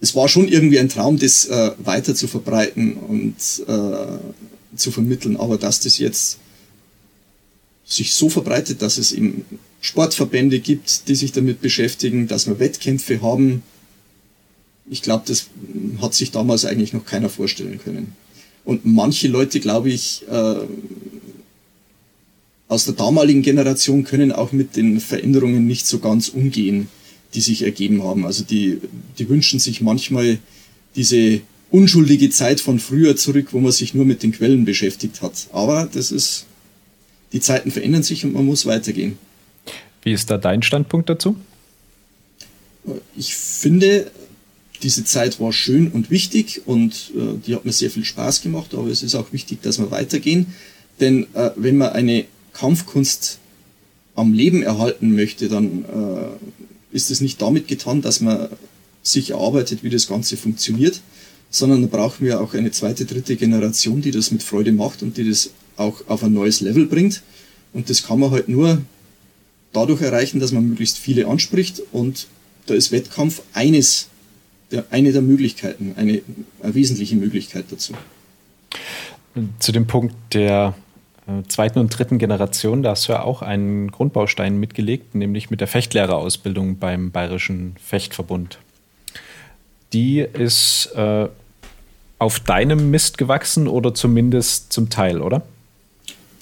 [SPEAKER 3] es war schon irgendwie ein Traum, das äh, weiter zu verbreiten und äh, zu vermitteln. Aber dass das jetzt sich so verbreitet, dass es eben Sportverbände gibt, die sich damit beschäftigen, dass wir Wettkämpfe haben. Ich glaube, das hat sich damals eigentlich noch keiner vorstellen können. Und manche Leute, glaube ich, äh, aus der damaligen Generation können auch mit den Veränderungen nicht so ganz umgehen, die sich ergeben haben. Also die, die wünschen sich manchmal diese unschuldige Zeit von früher zurück, wo man sich nur mit den Quellen beschäftigt hat. Aber das ist, die Zeiten verändern sich und man muss weitergehen.
[SPEAKER 1] Wie ist da dein Standpunkt dazu?
[SPEAKER 3] Ich finde, diese Zeit war schön und wichtig und äh, die hat mir sehr viel Spaß gemacht, aber es ist auch wichtig, dass wir weitergehen. Denn äh, wenn man eine Kampfkunst am Leben erhalten möchte, dann äh, ist es nicht damit getan, dass man sich erarbeitet, wie das Ganze funktioniert, sondern da brauchen wir auch eine zweite, dritte Generation, die das mit Freude macht und die das auch auf ein neues Level bringt. Und das kann man halt nur dadurch erreichen, dass man möglichst viele anspricht und da ist Wettkampf eines der, eine der Möglichkeiten, eine, eine wesentliche Möglichkeit dazu.
[SPEAKER 1] Zu dem Punkt der äh, zweiten und dritten Generation, da hast du ja auch einen Grundbaustein mitgelegt, nämlich mit der Fechtlehrerausbildung beim Bayerischen Fechtverbund. Die ist äh, auf deinem Mist gewachsen oder zumindest zum Teil, oder?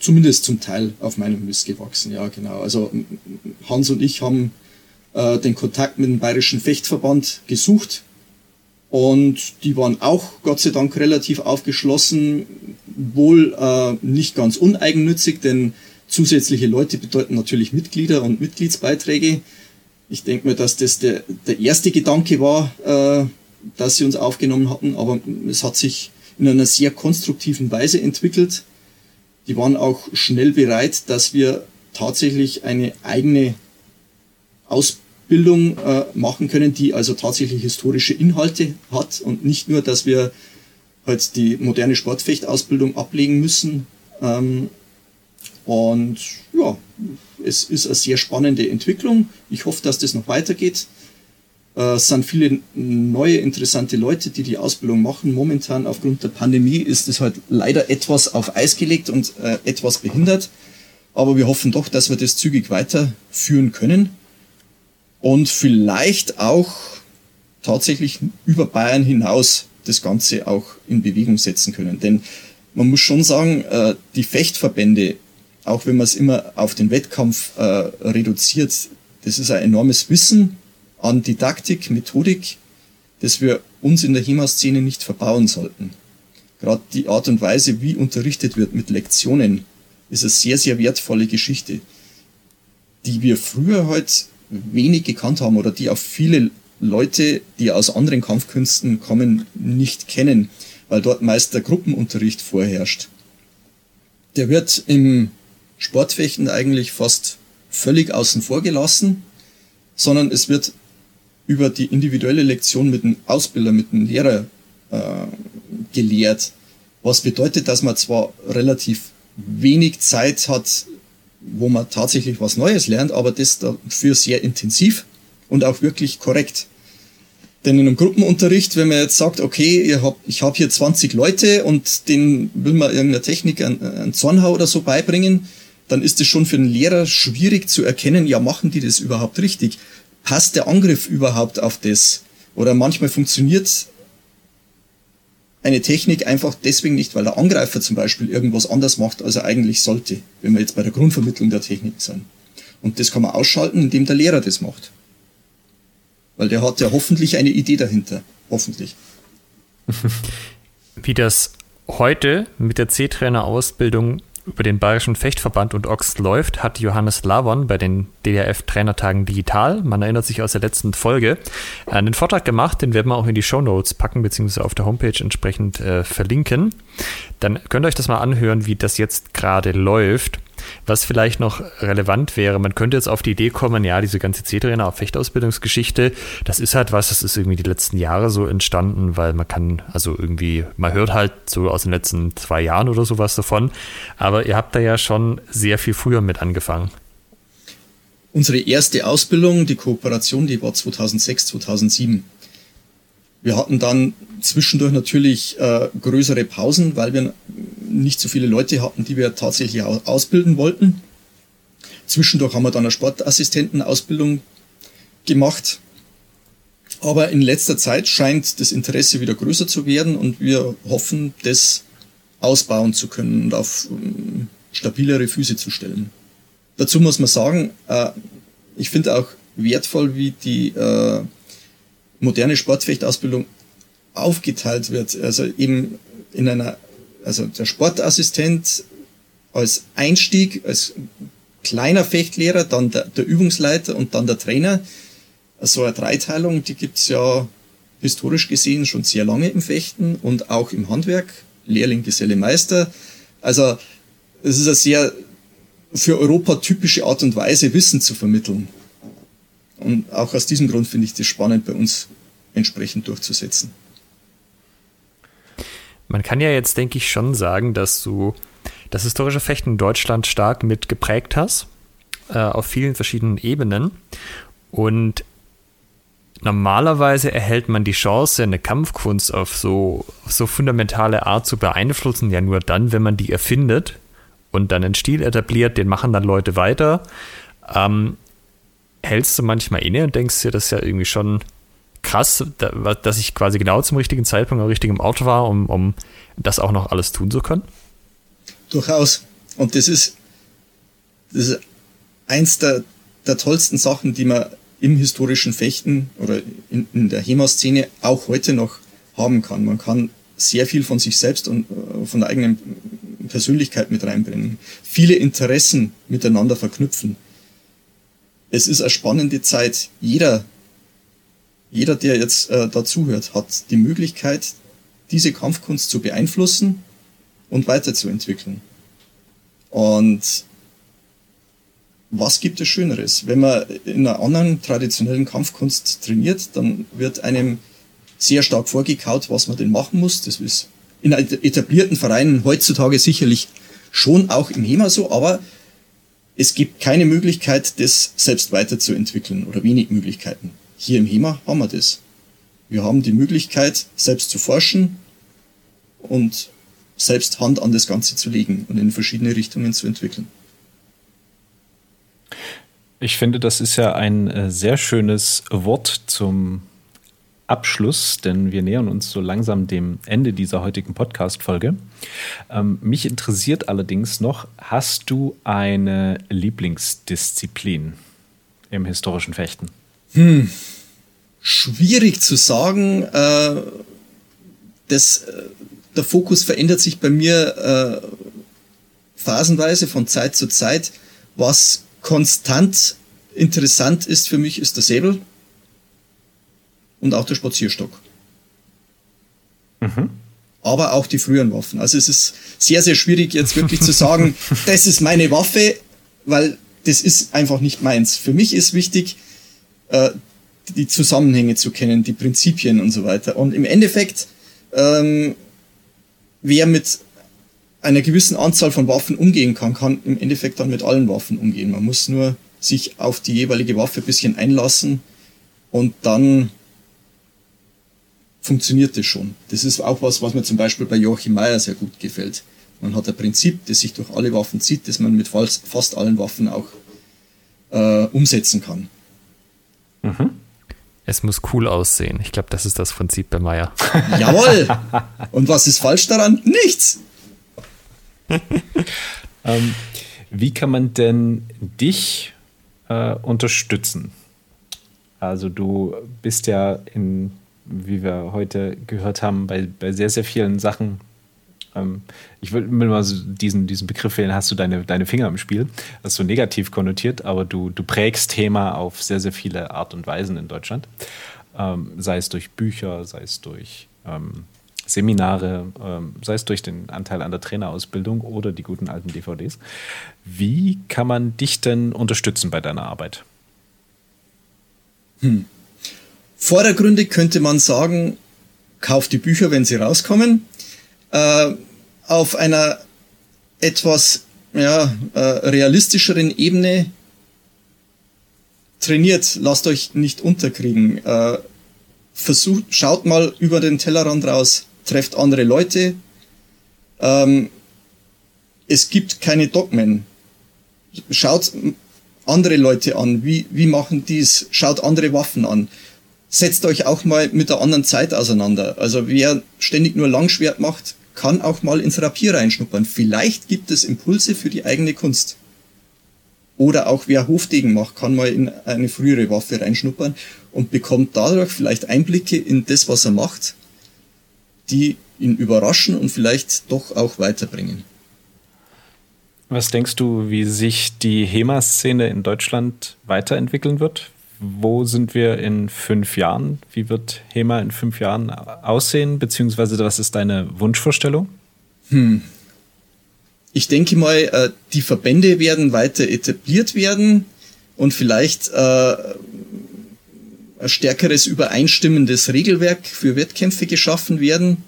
[SPEAKER 3] Zumindest zum Teil auf meinem Mist gewachsen, ja genau. Also Hans und ich haben äh, den Kontakt mit dem Bayerischen Fechtverband gesucht und die waren auch Gott sei Dank relativ aufgeschlossen, wohl äh, nicht ganz uneigennützig, denn zusätzliche Leute bedeuten natürlich Mitglieder und Mitgliedsbeiträge. Ich denke mir, dass das der, der erste Gedanke war, äh, dass sie uns aufgenommen hatten, aber es hat sich in einer sehr konstruktiven Weise entwickelt die waren auch schnell bereit, dass wir tatsächlich eine eigene Ausbildung äh, machen können, die also tatsächlich historische Inhalte hat und nicht nur, dass wir halt die moderne Sportfechtausbildung ablegen müssen. Ähm, und ja, es ist eine sehr spannende Entwicklung. Ich hoffe, dass das noch weitergeht. Äh, es sind viele neue, interessante Leute, die die Ausbildung machen. Momentan aufgrund der Pandemie ist es halt leider etwas auf Eis gelegt und äh, etwas behindert. Aber wir hoffen doch, dass wir das zügig weiterführen können und vielleicht auch tatsächlich über Bayern hinaus das Ganze auch in Bewegung setzen können. Denn man muss schon sagen, äh, die Fechtverbände, auch wenn man es immer auf den Wettkampf reduziert, das ist ein enormes Wissen, an Didaktik, Methodik, das wir uns in der HEMA-Szene nicht verbauen sollten. Gerade die Art und Weise, wie unterrichtet wird mit Lektionen, ist eine sehr, sehr wertvolle Geschichte, die wir früher halt wenig gekannt haben oder die auch viele Leute, die aus anderen Kampfkünsten kommen, nicht kennen, weil dort meist der Gruppenunterricht vorherrscht. Der wird im Sportfechten eigentlich fast völlig außen vor gelassen, sondern es wird über die individuelle Lektion mit dem Ausbilder, mit dem Lehrer äh, gelehrt. Was bedeutet, dass man zwar relativ wenig Zeit hat, wo man tatsächlich was Neues lernt, aber das dafür sehr intensiv und auch wirklich korrekt. Denn in einem Gruppenunterricht, wenn man jetzt sagt, okay, ich habe ich hab hier 20 Leute und denen will man irgendeine Technik, einen Zornhau oder so beibringen, dann ist es schon für den Lehrer schwierig zu erkennen, ja, machen die das überhaupt richtig? Passt der Angriff überhaupt auf das? Oder manchmal funktioniert eine Technik einfach deswegen nicht, weil der Angreifer zum Beispiel irgendwas anders macht, als er eigentlich sollte, wenn wir jetzt bei der Grundvermittlung der Technik sind. Und das kann man ausschalten, indem der Lehrer das macht. Weil der hat ja hoffentlich eine Idee dahinter. Hoffentlich. [LAUGHS]
[SPEAKER 2] Wie das heute mit der C-Trainer-Ausbildung über den Bayerischen Fechtverband und Oxt läuft, hat Johannes Lavon bei den DDRF-Trainertagen digital, man erinnert sich aus der letzten Folge, einen Vortrag gemacht, den werden wir auch in die Show Notes packen, beziehungsweise auf der Homepage entsprechend äh, verlinken. Dann könnt ihr euch das mal anhören, wie das jetzt gerade läuft. Was vielleicht noch relevant wäre, man könnte jetzt auf die Idee kommen, ja, diese ganze C-Trainer auf Fechtausbildungsgeschichte, das ist halt was, das ist irgendwie die letzten Jahre so entstanden, weil man kann, also irgendwie, man hört halt so aus den letzten zwei Jahren oder sowas davon, aber ihr habt da ja schon sehr viel früher mit angefangen.
[SPEAKER 3] Unsere erste Ausbildung, die Kooperation, die war 2006, 2007. Wir hatten dann zwischendurch natürlich äh, größere Pausen, weil wir nicht so viele Leute hatten, die wir tatsächlich ausbilden wollten. zwischendurch haben wir dann eine Sportassistentenausbildung gemacht. Aber in letzter Zeit scheint das Interesse wieder größer zu werden und wir hoffen, das ausbauen zu können und auf ähm, stabilere Füße zu stellen. Dazu muss man sagen, äh, ich finde auch wertvoll, wie die äh, moderne Sportfechtausbildung aufgeteilt wird. Also eben in einer, also der Sportassistent als Einstieg, als kleiner Fechtlehrer, dann der, der Übungsleiter und dann der Trainer. So eine Dreiteilung, die gibt's ja historisch gesehen schon sehr lange im Fechten und auch im Handwerk. Lehrling, Geselle, Meister. Also es ist eine sehr für Europa typische Art und Weise, Wissen zu vermitteln. Und auch aus diesem Grund finde ich das spannend, bei uns entsprechend durchzusetzen.
[SPEAKER 2] Man kann ja jetzt, denke ich, schon sagen, dass du das historische Fechten in Deutschland stark mit geprägt hast, äh, auf vielen verschiedenen Ebenen. Und normalerweise erhält man die Chance, eine Kampfkunst auf so, auf so fundamentale Art zu beeinflussen, ja nur dann, wenn man die erfindet und dann einen Stil etabliert, den machen dann Leute weiter. Ähm, hältst du manchmal inne und denkst dir, das ist ja irgendwie schon krass, dass ich quasi genau zum richtigen Zeitpunkt am richtigen Ort war, um, um das auch noch alles tun zu können?
[SPEAKER 3] Durchaus. Und das ist, das ist eins der, der tollsten Sachen, die man im historischen Fechten oder in, in der HEMA-Szene auch heute noch haben kann. Man kann sehr viel von sich selbst und äh, von der eigenen Persönlichkeit mit reinbringen, viele Interessen miteinander verknüpfen. Es ist eine spannende Zeit. Jeder, jeder, der jetzt äh, dazuhört, hat die Möglichkeit, diese Kampfkunst zu beeinflussen und weiterzuentwickeln. Und was gibt es Schöneres? Wenn man in einer anderen traditionellen Kampfkunst trainiert, dann wird einem sehr stark vorgekaut, was man denn machen muss. Das ist in etablierten Vereinen heutzutage sicherlich schon auch im HEMA so, aber es gibt keine Möglichkeit, das selbst weiterzuentwickeln oder wenig Möglichkeiten. Hier im HEMA haben wir das. Wir haben die Möglichkeit, selbst zu forschen und selbst Hand an das Ganze zu legen und in verschiedene Richtungen zu entwickeln.
[SPEAKER 1] Ich finde, das ist ja ein äh, sehr schönes Wort zum Abschluss, denn wir nähern uns so langsam dem Ende dieser heutigen Podcast-Folge. Ähm, mich interessiert allerdings noch, hast du eine Lieblingsdisziplin im historischen Fechten?
[SPEAKER 3] Hm. Schwierig zu sagen. Äh, das, äh, der Fokus verändert sich bei mir äh, phasenweise von Zeit zu Zeit. Was konstant interessant ist für mich, ist der Säbel und auch der Spazierstock. Mhm. Aber auch die früheren Waffen. Also es ist sehr, sehr schwierig jetzt wirklich zu sagen, [LAUGHS] das ist meine Waffe, weil das ist einfach nicht meins. Für mich ist wichtig, äh, die Zusammenhänge zu kennen, die Prinzipien und so weiter. Und im Endeffekt, ähm, wer mit einer gewissen Anzahl von Waffen umgehen kann, kann im Endeffekt dann mit allen Waffen umgehen. Man muss nur sich auf die jeweilige Waffe ein bisschen einlassen und dann funktioniert das schon. Das ist auch was, was mir zum Beispiel bei Joachim Meyer sehr gut gefällt. Man hat ein Prinzip, das sich durch alle Waffen zieht, das man mit fast allen Waffen auch äh, umsetzen kann.
[SPEAKER 2] Mhm. Es muss cool aussehen. Ich glaube, das ist das Prinzip bei Meyer. [LAUGHS]
[SPEAKER 3] Jawohl! Und was ist falsch daran? Nichts! [LAUGHS]
[SPEAKER 1] ähm, wie kann man denn dich äh, unterstützen? Also du bist ja in wie wir heute gehört haben, bei, bei sehr, sehr vielen Sachen. Ähm, ich will mal so diesen, diesen Begriff wählen, hast du deine, deine Finger im Spiel. Das ist so negativ konnotiert, aber du, du prägst Thema auf sehr, sehr viele Art und Weisen in Deutschland. Ähm, sei es durch Bücher, sei es durch ähm, Seminare, ähm, sei es durch den Anteil an der Trainerausbildung oder die guten alten DVDs. Wie kann man dich denn unterstützen bei deiner Arbeit?
[SPEAKER 3] Hm. Vordergründig könnte man sagen, kauft die Bücher, wenn sie rauskommen. Äh, auf einer etwas ja, äh, realistischeren Ebene trainiert, lasst euch nicht unterkriegen. Äh, versucht, schaut mal über den Tellerrand raus, trefft andere Leute. Ähm, es gibt keine Dogmen. Schaut andere Leute an, wie, wie machen dies, schaut andere Waffen an. Setzt euch auch mal mit der anderen Zeit auseinander. Also wer ständig nur Langschwert macht, kann auch mal ins Rapier reinschnuppern. Vielleicht gibt es Impulse für die eigene Kunst. Oder auch wer Hofdegen macht, kann mal in eine frühere Waffe reinschnuppern und bekommt dadurch vielleicht Einblicke in das, was er macht, die ihn überraschen und vielleicht doch auch weiterbringen.
[SPEAKER 1] Was denkst du, wie sich die HEMA-Szene in Deutschland weiterentwickeln wird? Wo sind wir in fünf Jahren? Wie wird HEMA in fünf Jahren aussehen? Beziehungsweise was ist deine Wunschvorstellung? Hm.
[SPEAKER 3] Ich denke mal, äh, die Verbände werden weiter etabliert werden und vielleicht äh, ein stärkeres übereinstimmendes Regelwerk für Wettkämpfe geschaffen werden.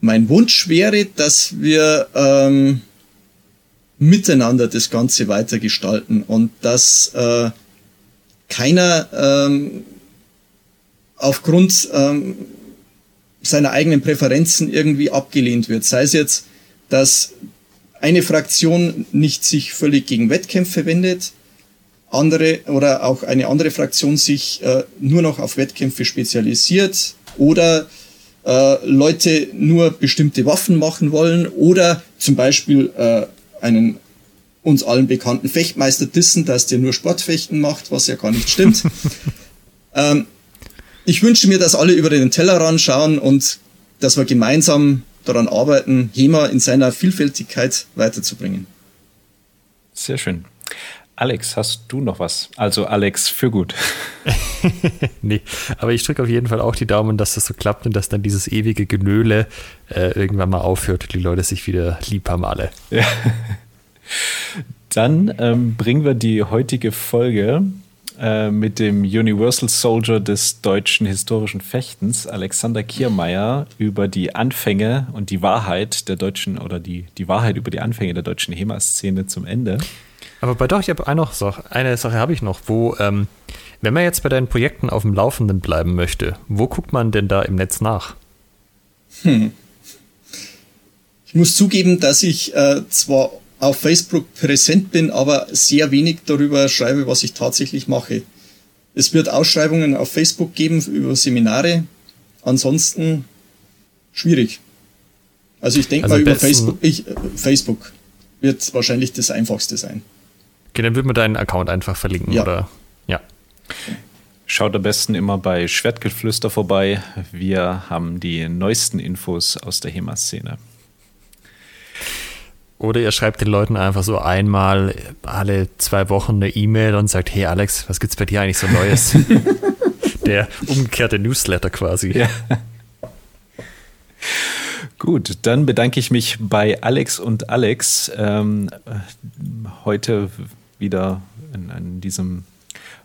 [SPEAKER 3] Mein Wunsch wäre, dass wir ähm, miteinander das Ganze weiter gestalten und dass äh, keiner ähm, aufgrund ähm, seiner eigenen Präferenzen irgendwie abgelehnt wird. Sei es jetzt, dass eine Fraktion nicht sich völlig gegen Wettkämpfe wendet, andere oder auch eine andere Fraktion sich äh, nur noch auf Wettkämpfe spezialisiert oder äh, Leute nur bestimmte Waffen machen wollen oder zum Beispiel äh, einen uns allen bekannten Fechtmeister dissen, dass der nur Sportfechten macht, was ja gar nicht stimmt. [LAUGHS] ähm, ich wünsche mir, dass alle über den Tellerrand schauen und dass wir gemeinsam daran arbeiten, HEMA in seiner Vielfältigkeit weiterzubringen.
[SPEAKER 1] Sehr schön. Alex, hast du noch was? Also Alex für gut. [LAUGHS]
[SPEAKER 2] nee, aber ich drücke auf jeden Fall auch die Daumen, dass das so klappt und dass dann dieses ewige Genöle äh, irgendwann mal aufhört und die Leute sich wieder lieb haben alle. Ja. [LAUGHS]
[SPEAKER 1] Dann ähm, bringen wir die heutige Folge äh, mit dem Universal Soldier des deutschen historischen Fechtens, Alexander Kiermeier, über die Anfänge und die Wahrheit der deutschen oder die, die Wahrheit über die Anfänge der deutschen HEMA-Szene zum Ende.
[SPEAKER 2] Aber bei doch, ich habe eine Sache, eine Sache habe ich noch, wo, ähm, wenn man jetzt bei deinen Projekten auf dem Laufenden bleiben möchte, wo guckt man denn da im Netz nach? Hm.
[SPEAKER 3] Ich muss zugeben, dass ich äh, zwar auf Facebook präsent bin, aber sehr wenig darüber schreibe, was ich tatsächlich mache. Es wird Ausschreibungen auf Facebook geben über Seminare. Ansonsten schwierig. Also ich denke also mal über Facebook, ich, äh, Facebook wird wahrscheinlich das einfachste sein.
[SPEAKER 2] Okay, dann würden wir deinen Account einfach verlinken, ja. oder? Ja.
[SPEAKER 1] Schaut am besten immer bei Schwertgeflüster vorbei. Wir haben die neuesten Infos aus der HEMA-Szene.
[SPEAKER 2] Oder ihr schreibt den Leuten einfach so einmal alle zwei Wochen eine E-Mail und sagt, hey Alex, was gibt's bei dir eigentlich so Neues? [LAUGHS] Der umgekehrte Newsletter quasi. Ja.
[SPEAKER 1] Gut, dann bedanke ich mich bei Alex und Alex ähm, heute wieder in, in, diesem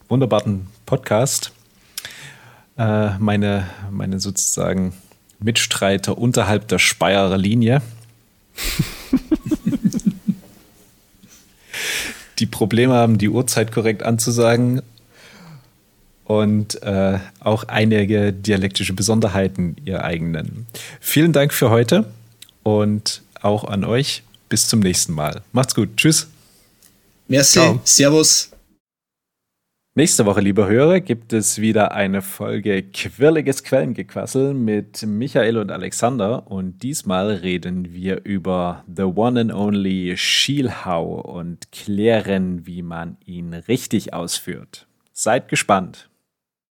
[SPEAKER 1] wunderbaren Podcast. Äh, meine, meine sozusagen Mitstreiter unterhalb der Speyerer Linie. [LAUGHS] die Probleme haben, die Uhrzeit korrekt anzusagen und äh, auch einige dialektische Besonderheiten ihr eigenen. Vielen Dank für heute und auch an euch. Bis zum nächsten Mal. Macht's gut. Tschüss.
[SPEAKER 3] Merci. Ciao. Servus.
[SPEAKER 1] Nächste Woche, liebe Hörer, gibt es wieder eine Folge Quirliges Quellengequassel mit Michael und Alexander. Und diesmal reden wir über The One and Only Schielhau und klären, wie man ihn richtig ausführt. Seid gespannt.